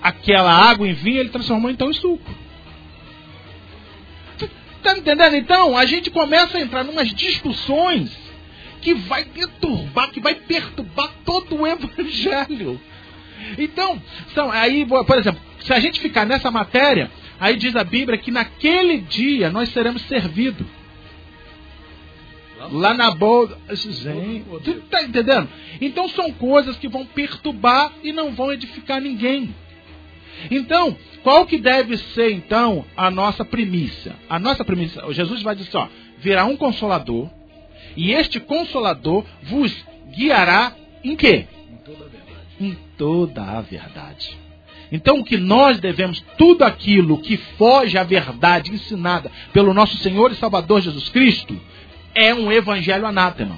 aquela água em vinho, ele transformou então em suco. Tá entendendo? Então, a gente começa a entrar numas discussões que vai deturbar, que vai perturbar todo o evangelho. Então, são, aí, por exemplo, se a gente ficar nessa matéria, aí diz a Bíblia que naquele dia nós seremos servidos. Lá na boa. Gente, tá entendendo? Então são coisas que vão perturbar e não vão edificar ninguém. Então, qual que deve ser então a nossa primícia? A nossa primícia, Jesus vai dizer assim, ó, virá um consolador, e este consolador vos guiará em quê? Em toda a verdade. Então, o que nós devemos, tudo aquilo que foge à verdade ensinada pelo nosso Senhor e Salvador Jesus Cristo, é um evangelho anátema.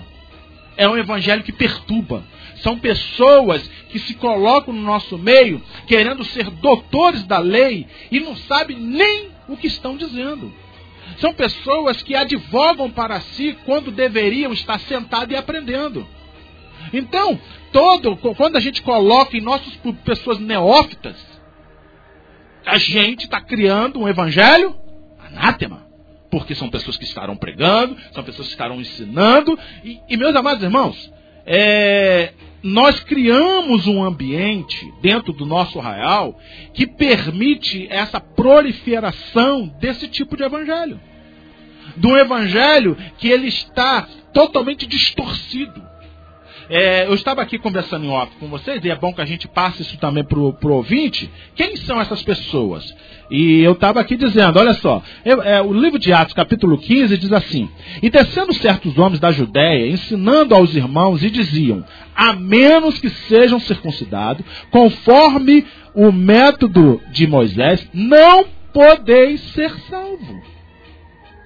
É um evangelho que perturba. São pessoas que se colocam no nosso meio querendo ser doutores da lei e não sabem nem o que estão dizendo. São pessoas que advogam para si quando deveriam estar sentados e aprendendo. Então, todo, quando a gente coloca em nossas pessoas neófitas, a gente está criando um evangelho anátema. Porque são pessoas que estarão pregando, são pessoas que estarão ensinando. E, e meus amados irmãos, é, nós criamos um ambiente dentro do nosso arraial que permite essa proliferação desse tipo de evangelho. De um evangelho que ele está totalmente distorcido. É, eu estava aqui conversando em off com vocês, e é bom que a gente passe isso também para o ouvinte. Quem são essas pessoas? E eu estava aqui dizendo, olha só, eu, é, o livro de Atos, capítulo 15, diz assim: E descendo certos homens da Judéia, ensinando aos irmãos, e diziam: A menos que sejam circuncidados, conforme o método de Moisés, não podeis ser salvo.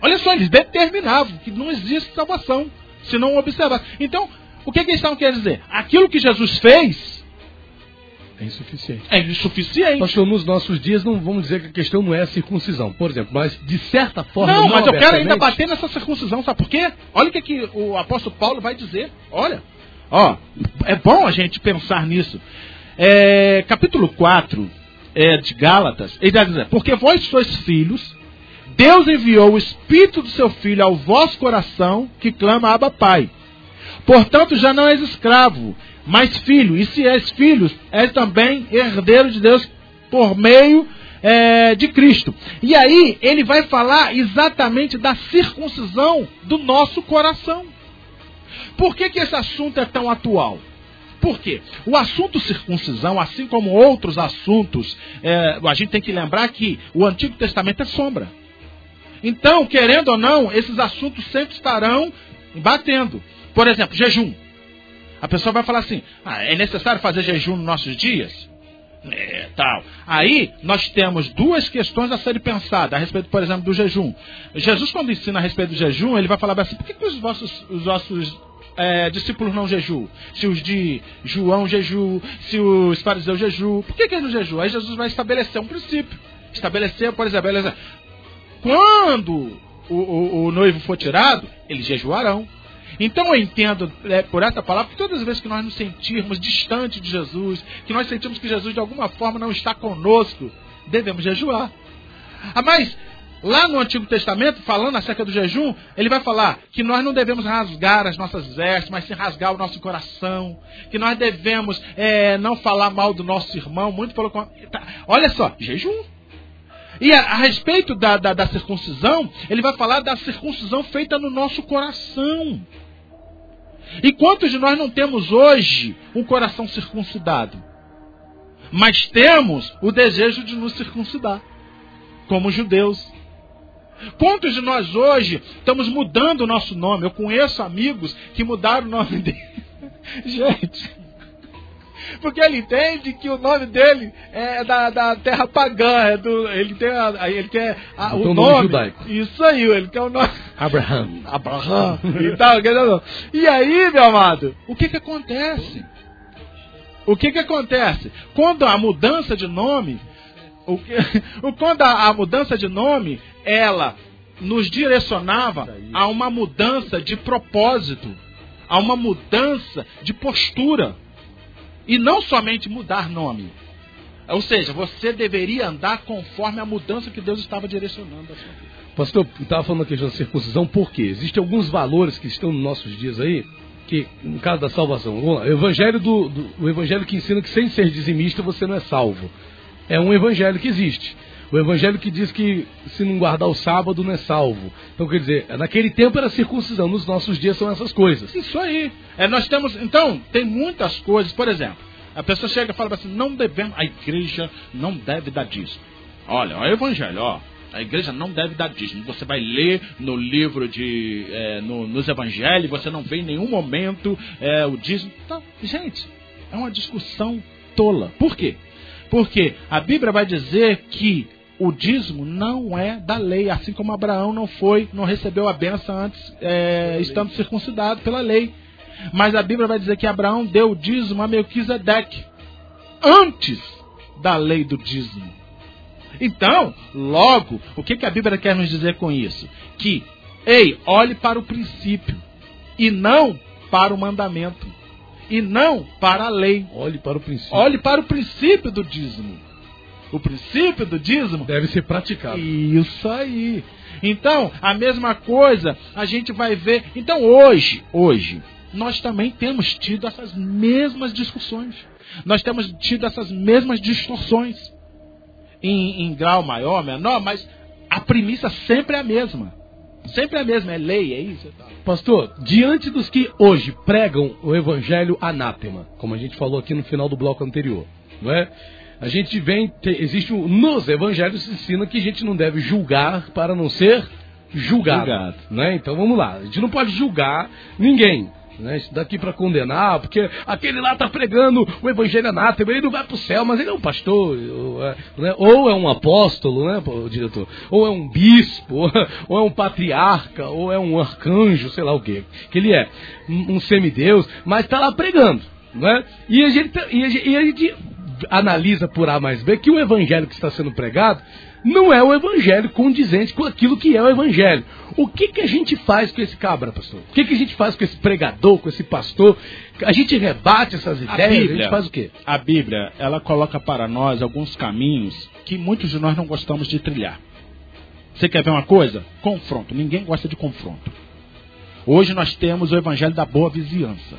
Olha só, eles determinavam que não existe salvação se não observar. Então, o que, que eles estavam querendo dizer? Aquilo que Jesus fez É insuficiente. é insuficiente. Pastor, nos nossos dias não vamos dizer que a questão não é a circuncisão, por exemplo, mas de certa forma. Não, mas eu quero ainda bater nessa circuncisão, sabe por quê? Olha o que, que o apóstolo Paulo vai dizer. Olha, ó, é bom a gente pensar nisso. É, capítulo 4 é, de Gálatas, ele vai dizer, porque vós sois filhos, Deus enviou o Espírito do seu Filho ao vosso coração, que clama Abba Pai. Portanto, já não és escravo, mas filho. E se és filho, és também herdeiro de Deus por meio é, de Cristo. E aí, ele vai falar exatamente da circuncisão do nosso coração. Por que, que esse assunto é tão atual? Por quê? O assunto circuncisão, assim como outros assuntos, é, a gente tem que lembrar que o Antigo Testamento é sombra. Então, querendo ou não, esses assuntos sempre estarão batendo. Por exemplo, jejum. A pessoa vai falar assim: ah, é necessário fazer jejum nos nossos dias? É, tal. Aí nós temos duas questões a serem pensadas a respeito, por exemplo, do jejum. Jesus, quando ensina a respeito do jejum, ele vai falar assim: por que, que os vossos, os vossos é, discípulos não jejuam? Se os de João jejuam, se os fariseus jejuam, por que, que eles não jejuam? Aí Jesus vai estabelecer um princípio. Estabelecer, por exemplo, quando o, o, o noivo for tirado, eles jejuarão. Então eu entendo é, por essa palavra que todas as vezes que nós nos sentirmos distante de Jesus, que nós sentimos que Jesus de alguma forma não está conosco, devemos jejuar. Ah, mas lá no Antigo Testamento, falando acerca do jejum, ele vai falar que nós não devemos rasgar as nossas vestes, mas sim rasgar o nosso coração, que nós devemos é, não falar mal do nosso irmão, muito pelo. Tá, olha só, jejum. E a, a respeito da, da, da circuncisão, ele vai falar da circuncisão feita no nosso coração. E quantos de nós não temos hoje um coração circuncidado? Mas temos o desejo de nos circuncidar, como judeus. Quantos de nós hoje estamos mudando o nosso nome? Eu conheço amigos que mudaram o nome dele. Gente, porque ele entende que o nome dele é da, da terra pagã, é do, ele tem a, ele quer a, o nome, nome Isso aí, ele quer o nome. Abraham. Abraham. e, tal, e aí, meu amado, o que que acontece? O que que acontece? Quando a mudança de nome, o que, quando a, a mudança de nome, ela nos direcionava a uma mudança de propósito, a uma mudança de postura. E não somente mudar nome. Ou seja, você deveria andar conforme a mudança que Deus estava direcionando a sua vida. Pastor, estava falando aqui da circuncisão, por quê? Existem alguns valores que estão nos nossos dias aí, que, no caso da salvação, o evangelho, do, do, o evangelho que ensina que sem ser dizimista você não é salvo. É um evangelho que existe. O evangelho que diz que se não guardar o sábado não é salvo. Então, quer dizer, naquele tempo era circuncisão, nos nossos dias são essas coisas. Isso aí. É, nós temos, então, tem muitas coisas. Por exemplo, a pessoa chega e fala assim: não devemos, a igreja não deve dar dízimo. Olha, o evangelho, ó. A igreja não deve dar dízimo. Você vai ler no livro de. É, no, nos evangelhos, você não vê em nenhum momento é, o dízimo. Então, gente, é uma discussão tola. Por quê? Porque a Bíblia vai dizer que o dízimo não é da lei, assim como Abraão não foi, não recebeu a benção antes, é, estando circuncidado pela lei. Mas a Bíblia vai dizer que Abraão deu o dízimo a Melquisedeque antes da lei do dízimo. Então, logo, o que, que a Bíblia quer nos dizer com isso? Que, ei, olhe para o princípio e não para o mandamento e não para a lei. Olhe para o princípio. Olhe para o princípio do dízimo. O princípio do dízimo deve ser praticado. Isso aí. Então, a mesma coisa, a gente vai ver. Então, hoje, hoje, nós também temos tido essas mesmas discussões. Nós temos tido essas mesmas distorções. Em, em grau maior, menor, mas a premissa sempre é a mesma. Sempre é a mesma, é lei, é isso. Pastor, diante dos que hoje pregam o evangelho anátema, como a gente falou aqui no final do bloco anterior, não é? A gente vem, existe um, nos evangelhos se ensina que a gente não deve julgar para não ser julgado, julgado. Né? Então vamos lá, a gente não pode julgar ninguém. Né, isso daqui para condenar, porque aquele lá está pregando o evangelho anátema, ele não vai para o céu, mas ele é um pastor, ou é, né, ou é um apóstolo, né, diretor, ou é um bispo, ou é um patriarca, ou é um arcanjo, sei lá o que, que ele é, um, semideus, mas está lá pregando. Né? E, gente, e, a gente, e a gente analisa por A mais B que o evangelho que está sendo pregado não é o evangelho condizente com aquilo que é o evangelho. O que, que a gente faz com esse cabra, pastor? O que, que a gente faz com esse pregador, com esse pastor? A gente rebate essas ideias, a, Bíblia, a gente faz o quê? A Bíblia, ela coloca para nós alguns caminhos que muitos de nós não gostamos de trilhar. Você quer ver uma coisa? Confronto. Ninguém gosta de confronto. Hoje nós temos o evangelho da boa vizinhança.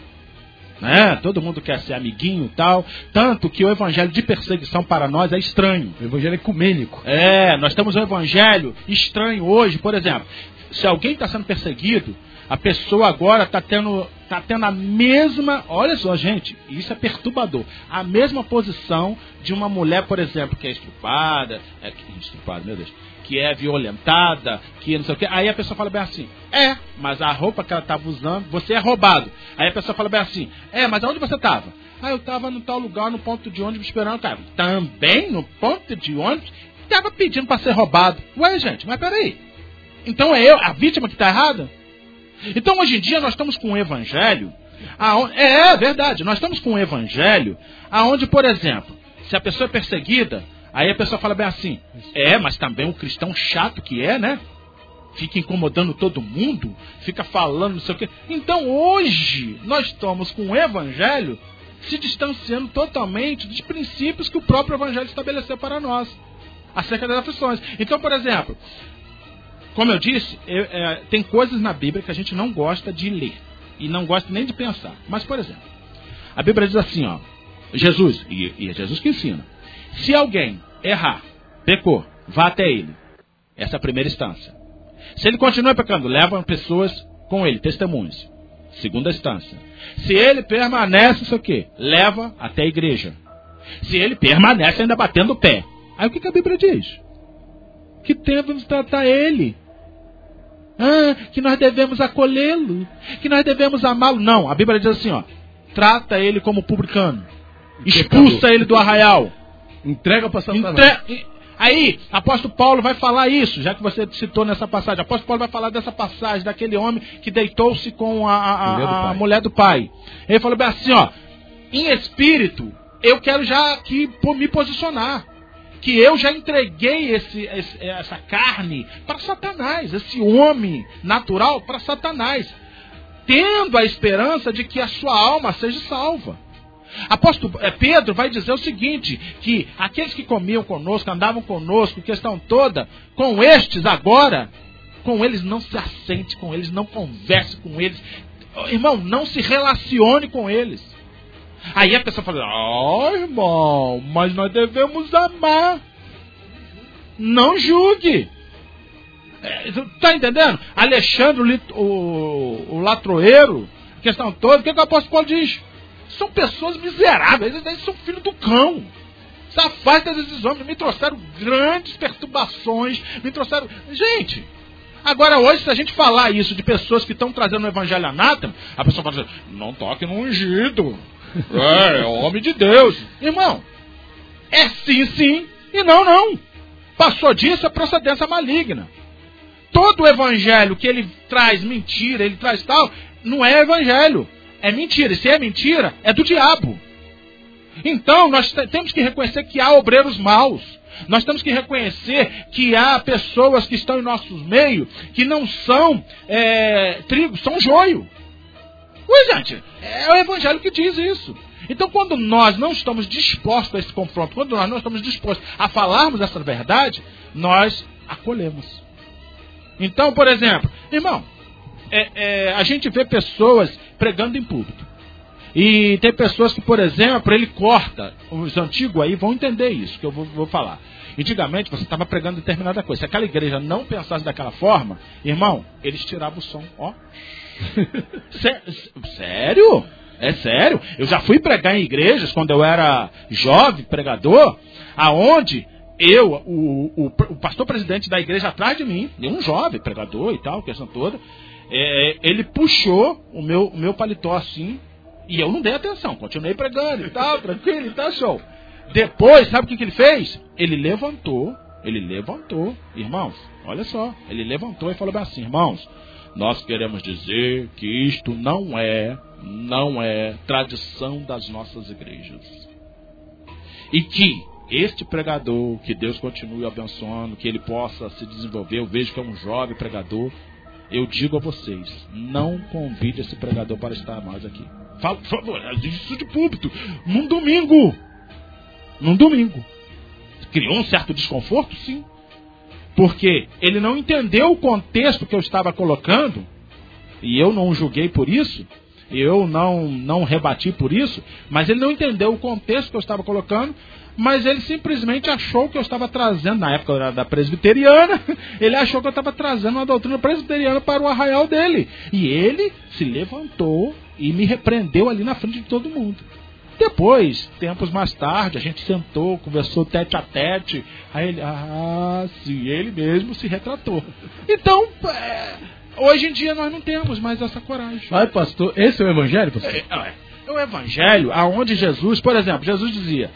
Né? Todo mundo quer ser amiguinho e tal. Tanto que o evangelho de perseguição para nós é estranho. O evangelho é ecumênico. É, nós temos um evangelho estranho hoje. Por exemplo, se alguém está sendo perseguido, a pessoa agora está tendo está tendo a mesma, olha só, gente, isso é perturbador, a mesma posição de uma mulher, por exemplo, que é estuprada, é estuprada, meu Deus, que é violentada, que não sei o que. Aí a pessoa fala bem assim, é, mas a roupa que ela estava usando, você é roubado. Aí a pessoa fala bem assim, é, mas aonde você estava? Ah, eu estava no tal lugar, no ponto de ônibus, esperando o cara. Também no ponto de ônibus, estava pedindo para ser roubado. Ué, gente, mas peraí. Então é eu, a vítima que está errada? Então hoje em dia nós estamos com um evangelho. Aonde, é, é verdade, nós estamos com um evangelho aonde, por exemplo, se a pessoa é perseguida, aí a pessoa fala bem assim, é, mas também o cristão chato que é, né? Fica incomodando todo mundo, fica falando não sei o quê. Então hoje nós estamos com o evangelho se distanciando totalmente dos princípios que o próprio evangelho estabeleceu para nós acerca das aflições. Então, por exemplo, como eu disse, eu, é, tem coisas na Bíblia que a gente não gosta de ler e não gosta nem de pensar. Mas, por exemplo, a Bíblia diz assim, ó, Jesus, e, e é Jesus que ensina, se alguém errar, pecou, vá até ele. Essa é a primeira instância. Se ele continua pecando, leva pessoas com ele, testemunhos. Segunda instância. Se ele permanece, isso aqui, leva até a igreja. Se ele permanece ainda batendo o pé. Aí o que, que a Bíblia diz? Que devemos tratar ele ah, que nós devemos acolhê-lo, que nós devemos amá-lo. Não, a Bíblia diz assim, ó, trata ele como publicano. Expulsa ele do arraial. Entrega para Satanás. Entre... Aí, apóstolo Paulo vai falar isso, já que você citou nessa passagem. Apóstolo Paulo vai falar dessa passagem, daquele homem que deitou-se com a, a, mulher, do a mulher, do pai. Ele falou bem assim, ó, em espírito, eu quero já aqui me posicionar que eu já entreguei esse, esse, essa carne para Satanás, esse homem natural para Satanás, tendo a esperança de que a sua alma seja salva. Apóstolo é, Pedro vai dizer o seguinte: que aqueles que comiam conosco, andavam conosco, questão toda, com estes agora, com eles não se assente com eles, não converse com eles. Irmão, não se relacione com eles. Aí a pessoa fala, ah, oh, irmão, mas nós devemos amar. Não julgue. É, tá entendendo? Alexandre, o, o, o latroeiro, questão toda, o que, que o apóstolo Paulo diz? São pessoas miseráveis, eles são filhos do cão. Se afasta desses homens, me trouxeram grandes perturbações, me trouxeram. Gente, Agora, hoje, se a gente falar isso de pessoas que estão trazendo o evangelho anátema, a pessoa fala assim, não toque no ungido. É, é homem de Deus. Irmão, é sim, sim e não, não. Passou disso é procedência maligna. Todo o evangelho que ele traz mentira, ele traz tal, não é evangelho. É mentira. E se é mentira, é do diabo. Então, nós temos que reconhecer que há obreiros maus. Nós temos que reconhecer que há pessoas que estão em nossos meios que não são é, trigo, são joio. Pois, gente, é o Evangelho que diz isso. Então, quando nós não estamos dispostos a esse confronto, quando nós não estamos dispostos a falarmos essa verdade, nós acolhemos. Então, por exemplo, irmão, é, é, a gente vê pessoas pregando em público. E tem pessoas que, por exemplo, ele corta. Os antigos aí vão entender isso que eu vou, vou falar. Antigamente você estava pregando determinada coisa. Se aquela igreja não pensasse daquela forma, irmão, eles tiravam o som, ó. Sério? É sério? Eu já fui pregar em igrejas quando eu era jovem pregador, aonde eu, o, o, o pastor presidente da igreja atrás de mim, um jovem pregador e tal, questão toda, é, ele puxou o meu, o meu paletó assim, e eu não dei atenção, continuei pregando e tal, tranquilo tal, show. Depois, sabe o que, que ele fez? Ele levantou, ele levantou, irmãos, olha só, ele levantou e falou assim, irmãos, nós queremos dizer que isto não é, não é tradição das nossas igrejas. E que este pregador, que Deus continue abençoando, que ele possa se desenvolver, eu vejo que é um jovem pregador, eu digo a vocês, não convide esse pregador para estar mais aqui. Fala, por favor, isso de púlpito, num domingo. Num domingo. Criou um certo desconforto? Sim. Porque ele não entendeu o contexto que eu estava colocando, e eu não julguei por isso, eu não, não rebati por isso, mas ele não entendeu o contexto que eu estava colocando, mas ele simplesmente achou que eu estava trazendo, na época da presbiteriana, ele achou que eu estava trazendo uma doutrina presbiteriana para o arraial dele. E ele se levantou e me repreendeu ali na frente de todo mundo. Depois, tempos mais tarde, a gente sentou, conversou tete a tete. Aí ele, ah, sim, ele mesmo se retratou. Então, é, hoje em dia nós não temos mais essa coragem. Ai, pastor, esse é o evangelho, pastor? É, é, é o evangelho aonde Jesus, por exemplo, Jesus dizia,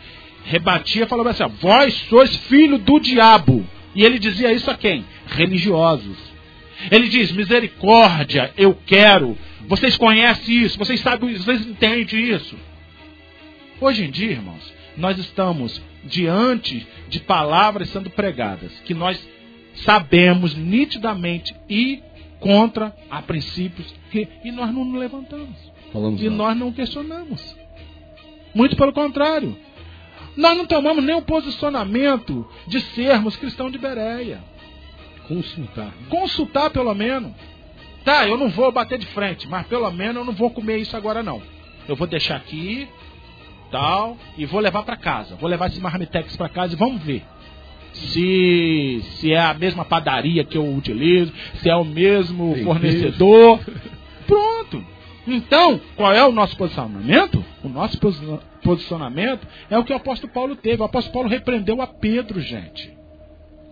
rebatia, falava assim: Vós sois filho do diabo. E ele dizia isso a quem? Religiosos. Ele diz: Misericórdia, eu quero. Vocês conhecem isso, vocês sabem, vocês entendem isso. Hoje em dia, irmãos, nós estamos diante de palavras sendo pregadas que nós sabemos nitidamente e contra a princípios que, e nós não nos levantamos. Falamos e não. nós não questionamos. Muito pelo contrário. Nós não tomamos nem o posicionamento de sermos cristãos de Bereia. Consultar. Consultar pelo menos. Tá, eu não vou bater de frente, mas pelo menos eu não vou comer isso agora não. Eu vou deixar aqui, tal, e vou levar para casa. Vou levar esse marmitex para casa e vamos ver se se é a mesma padaria que eu utilizo, se é o mesmo Tempero. fornecedor. Pronto. Então, qual é o nosso posicionamento? O nosso posicionamento é o que o apóstolo Paulo teve. O apóstolo Paulo repreendeu a Pedro, gente.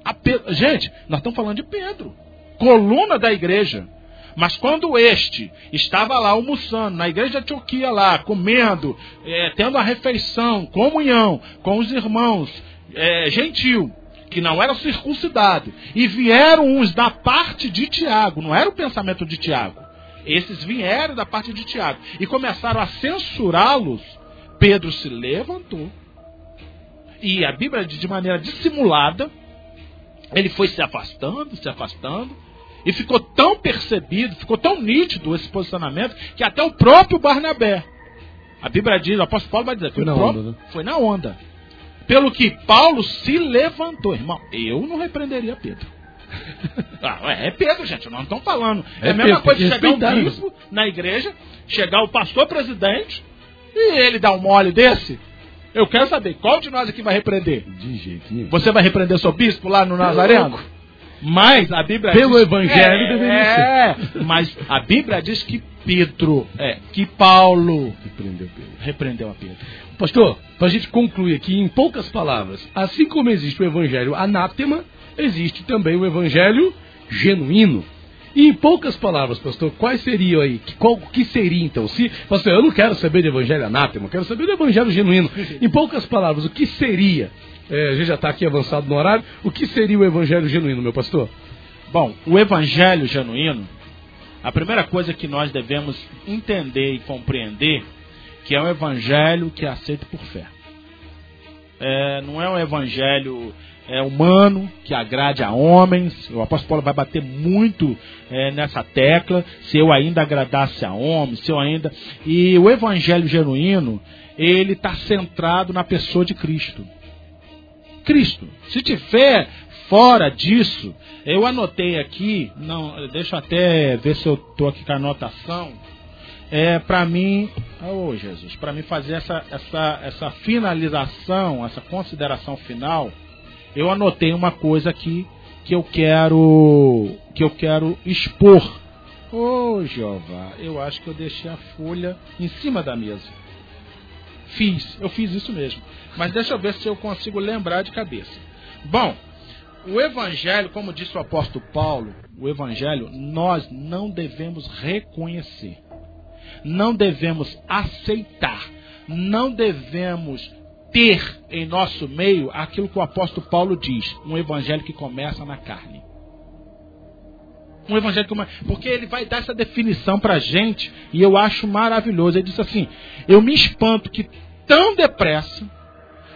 A Pe- Gente, nós estamos falando de Pedro, coluna da igreja. Mas quando este estava lá almoçando, na igreja de Antioquia lá, comendo, eh, tendo a refeição, comunhão com os irmãos, eh, gentil, que não eram circuncidados, e vieram uns da parte de Tiago, não era o pensamento de Tiago, esses vieram da parte de Tiago, e começaram a censurá-los, Pedro se levantou, e a Bíblia diz de maneira dissimulada, ele foi se afastando, se afastando, e ficou tão percebido, ficou tão nítido esse posicionamento, que até o próprio Barnabé, a Bíblia diz, o apóstolo Paulo vai dizer, Foi na próprio- onda, né? foi na onda. Pelo que Paulo se levantou, irmão, eu não repreenderia Pedro. Ah, é, Pedro, gente, nós não estamos falando. É, É a mesma Pedro, coisa de chegar um né? bispo na igreja, chegar o pastor presidente e ele dar um mole desse. Eu quero saber, qual de nós aqui vai repreender? De jeito nenhum. Você vai repreender seu bispo lá no Nazareno? Mas a Bíblia Pelo diz, evangelho é, deveria é, mas a Bíblia diz que Pedro, é, que Paulo Repreendeu Pedro. repreendeu a Pedro. Pastor, para a gente concluir aqui em poucas palavras, assim como existe o evangelho anátema, existe também o evangelho genuíno. E em poucas palavras, pastor, quais seriam aí? Que- Qual que seria então? Se, pastor, eu não quero saber de evangelho anátema, eu quero saber do evangelho genuíno. Em poucas palavras, o que seria? É, a gente já está aqui avançado no horário. O que seria o evangelho genuíno, meu pastor? Bom, o evangelho genuíno, a primeira coisa que nós devemos entender e compreender que é um evangelho que é aceito por fé. É, não é um evangelho é, humano que agrade a homens. O apóstolo Paulo vai bater muito é, nessa tecla. Se eu ainda agradasse a homens, se eu ainda. E o evangelho genuíno, ele está centrado na pessoa de Cristo. Cristo. Se tiver fora disso, eu anotei aqui, não, deixa eu até ver se eu estou aqui com a anotação. É para mim, oh Jesus, para mim fazer essa, essa, essa finalização, essa consideração final, eu anotei uma coisa aqui que eu quero que eu quero expor. Ô Jeová, eu acho que eu deixei a folha em cima da mesa. Fiz, eu fiz isso mesmo. Mas deixa eu ver se eu consigo lembrar de cabeça. Bom, o Evangelho, como disse o apóstolo Paulo, o Evangelho nós não devemos reconhecer, não devemos aceitar, não devemos ter em nosso meio aquilo que o apóstolo Paulo diz, um Evangelho que começa na carne. Um evangelho que come- porque ele vai dar essa definição pra gente e eu acho maravilhoso. Ele diz assim: Eu me espanto que tão depressa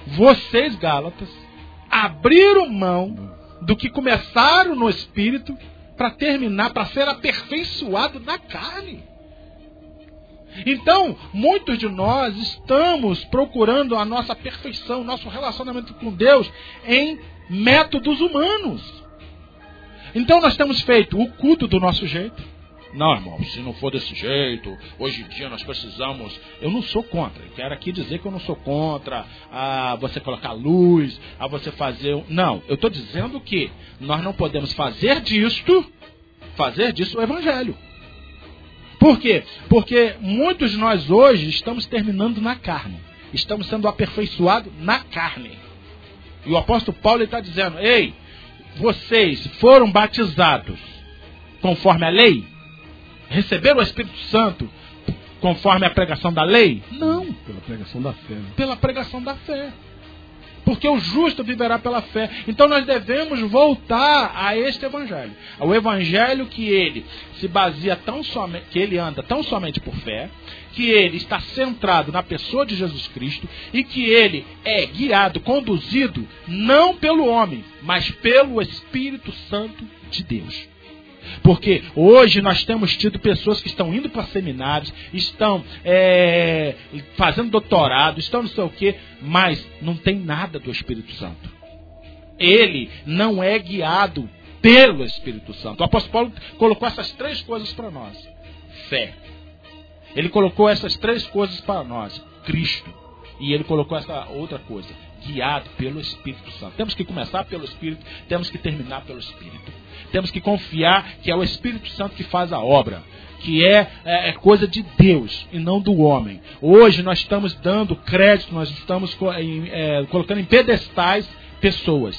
vocês, Gálatas, abriram mão do que começaram no espírito para terminar, para ser aperfeiçoado na carne. Então, muitos de nós estamos procurando a nossa perfeição, nosso relacionamento com Deus em métodos humanos. Então nós temos feito o culto do nosso jeito. Não, irmão, se não for desse jeito, hoje em dia nós precisamos. Eu não sou contra. Quero aqui dizer que eu não sou contra a você colocar luz, a você fazer. Não, eu estou dizendo que nós não podemos fazer disto, fazer disso o evangelho. Por quê? Porque muitos de nós hoje estamos terminando na carne. Estamos sendo aperfeiçoados na carne. E o apóstolo Paulo está dizendo: Ei, vocês foram batizados conforme a lei? Receberam o Espírito Santo conforme a pregação da lei? Não. Pela pregação da fé. Né? Pela pregação da fé. Porque o justo viverá pela fé. Então nós devemos voltar a este evangelho. Ao evangelho que ele se baseia tão somente, que ele anda tão somente por fé, que ele está centrado na pessoa de Jesus Cristo e que ele é guiado, conduzido não pelo homem, mas pelo Espírito Santo de Deus. Porque hoje nós temos tido pessoas que estão indo para seminários, estão é, fazendo doutorado, estão não sei o quê, mas não tem nada do Espírito Santo. Ele não é guiado pelo Espírito Santo. O apóstolo Paulo colocou essas três coisas para nós: fé. Ele colocou essas três coisas para nós: Cristo. E ele colocou essa outra coisa: guiado pelo Espírito Santo. Temos que começar pelo Espírito, temos que terminar pelo Espírito. Temos que confiar que é o Espírito Santo que faz a obra, que é, é, é coisa de Deus e não do homem. Hoje nós estamos dando crédito, nós estamos é, colocando em pedestais pessoas.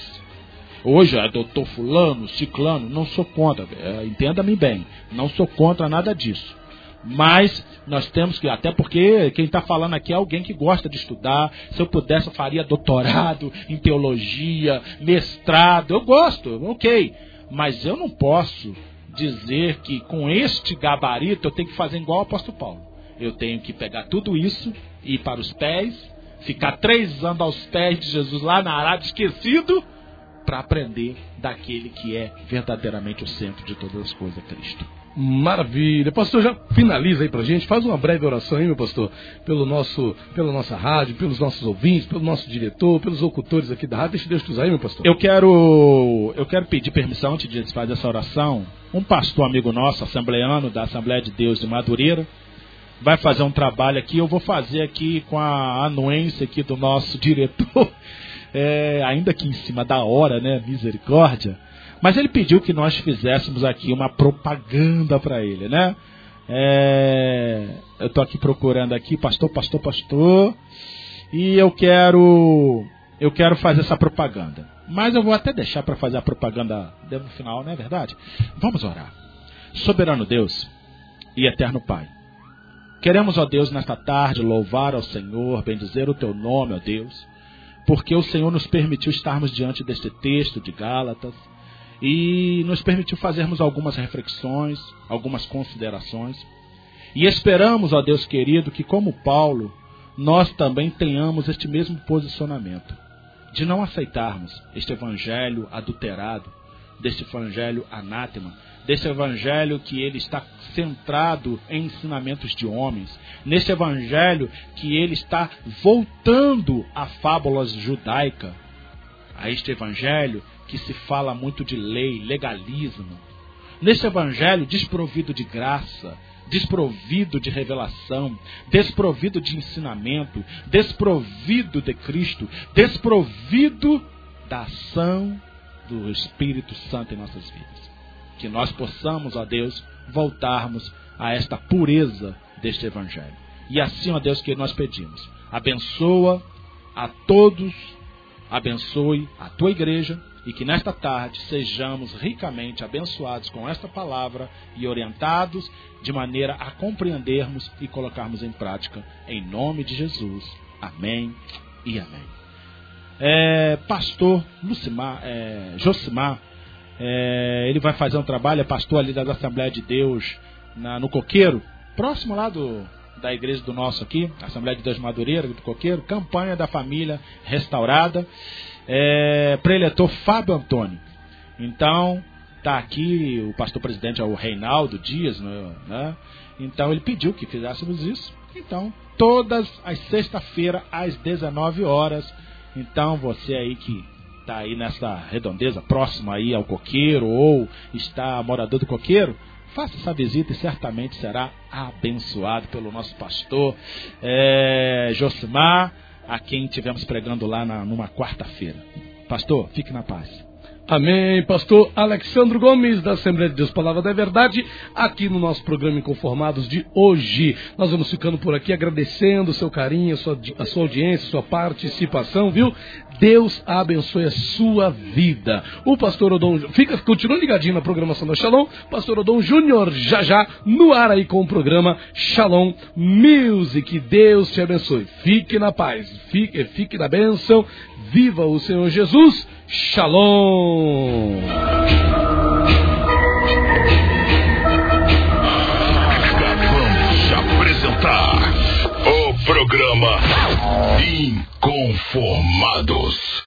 Hoje é doutor fulano, ciclano, não sou contra, é, entenda-me bem, não sou contra nada disso. Mas nós temos que, até porque quem está falando aqui é alguém que gosta de estudar. Se eu pudesse, eu faria doutorado em teologia, mestrado. Eu gosto, ok. Mas eu não posso dizer que com este gabarito eu tenho que fazer igual o apóstolo Paulo. Eu tenho que pegar tudo isso, ir para os pés, ficar três anos aos pés de Jesus lá na Arábia, esquecido, para aprender daquele que é verdadeiramente o centro de todas as coisas, Cristo. Maravilha. Pastor, já finaliza aí pra gente. Faz uma breve oração aí, meu pastor, pelo nosso, pela nossa rádio, pelos nossos ouvintes, pelo nosso diretor, pelos locutores aqui da rádio. Deixa Deus te usar aí, meu pastor. Eu quero, eu quero pedir permissão antes de fazer essa oração. Um pastor amigo nosso, assembleano da Assembleia de Deus de Madureira, vai fazer um trabalho aqui. Eu vou fazer aqui com a anuência aqui do nosso diretor, é, ainda aqui em cima da hora, né? Misericórdia mas ele pediu que nós fizéssemos aqui uma propaganda para ele, né? É, eu estou aqui procurando aqui, pastor, pastor, pastor, e eu quero eu quero fazer essa propaganda. Mas eu vou até deixar para fazer a propaganda no final, não é verdade? Vamos orar. Soberano Deus e eterno Pai. Queremos, ó Deus, nesta tarde louvar ao Senhor, bendizer o teu nome, ó Deus, porque o Senhor nos permitiu estarmos diante deste texto de Gálatas e nos permitiu fazermos algumas reflexões, algumas considerações. E esperamos, ó Deus querido, que como Paulo, nós também tenhamos este mesmo posicionamento, de não aceitarmos este evangelho adulterado, deste evangelho anátema, desse evangelho que ele está centrado em ensinamentos de homens, nesse evangelho que ele está voltando a fábulas judaica, a este evangelho que se fala muito de lei, legalismo. Nesse evangelho desprovido de graça, desprovido de revelação, desprovido de ensinamento, desprovido de Cristo, desprovido da ação do Espírito Santo em nossas vidas. Que nós possamos, ó Deus, voltarmos a esta pureza deste Evangelho. E assim, ó Deus, que nós pedimos. Abençoa a todos, abençoe a tua igreja, e que nesta tarde sejamos ricamente abençoados com esta palavra e orientados de maneira a compreendermos e colocarmos em prática, em nome de Jesus. Amém e amém. É, pastor Lucimar, é, Josimar, é, ele vai fazer um trabalho, é pastor ali da Assembleia de Deus na, no Coqueiro, próximo lá do, da igreja do nosso aqui, Assembleia de Deus Madureira, do Coqueiro, campanha da família restaurada é, preletor Fábio Antônio. Então, está aqui o pastor presidente é o Reinaldo Dias, né, né? Então ele pediu que fizéssemos isso. Então, todas as sexta-feira às 19 horas. Então, você aí que está aí nessa redondeza, próximo aí ao coqueiro ou está morador do coqueiro, faça essa visita e certamente será abençoado pelo nosso pastor é, Josimar a quem tivemos pregando lá na, numa quarta-feira. Pastor, fique na paz. Amém. Pastor Alexandre Gomes, da Assembleia de Deus Palavra da Verdade, aqui no nosso programa Inconformados de hoje. Nós vamos ficando por aqui agradecendo o seu carinho, a sua, a sua audiência, a sua participação, viu? Deus abençoe a sua vida. O pastor Odon, fica, continua ligadinho na programação da Shalom. Pastor Odon Júnior, já já, no ar aí com o programa Shalom Music. Deus te abençoe. Fique na paz, fique, fique na bênção. Viva o Senhor Jesus. Shalom. Acabamos de apresentar o programa Inconformados.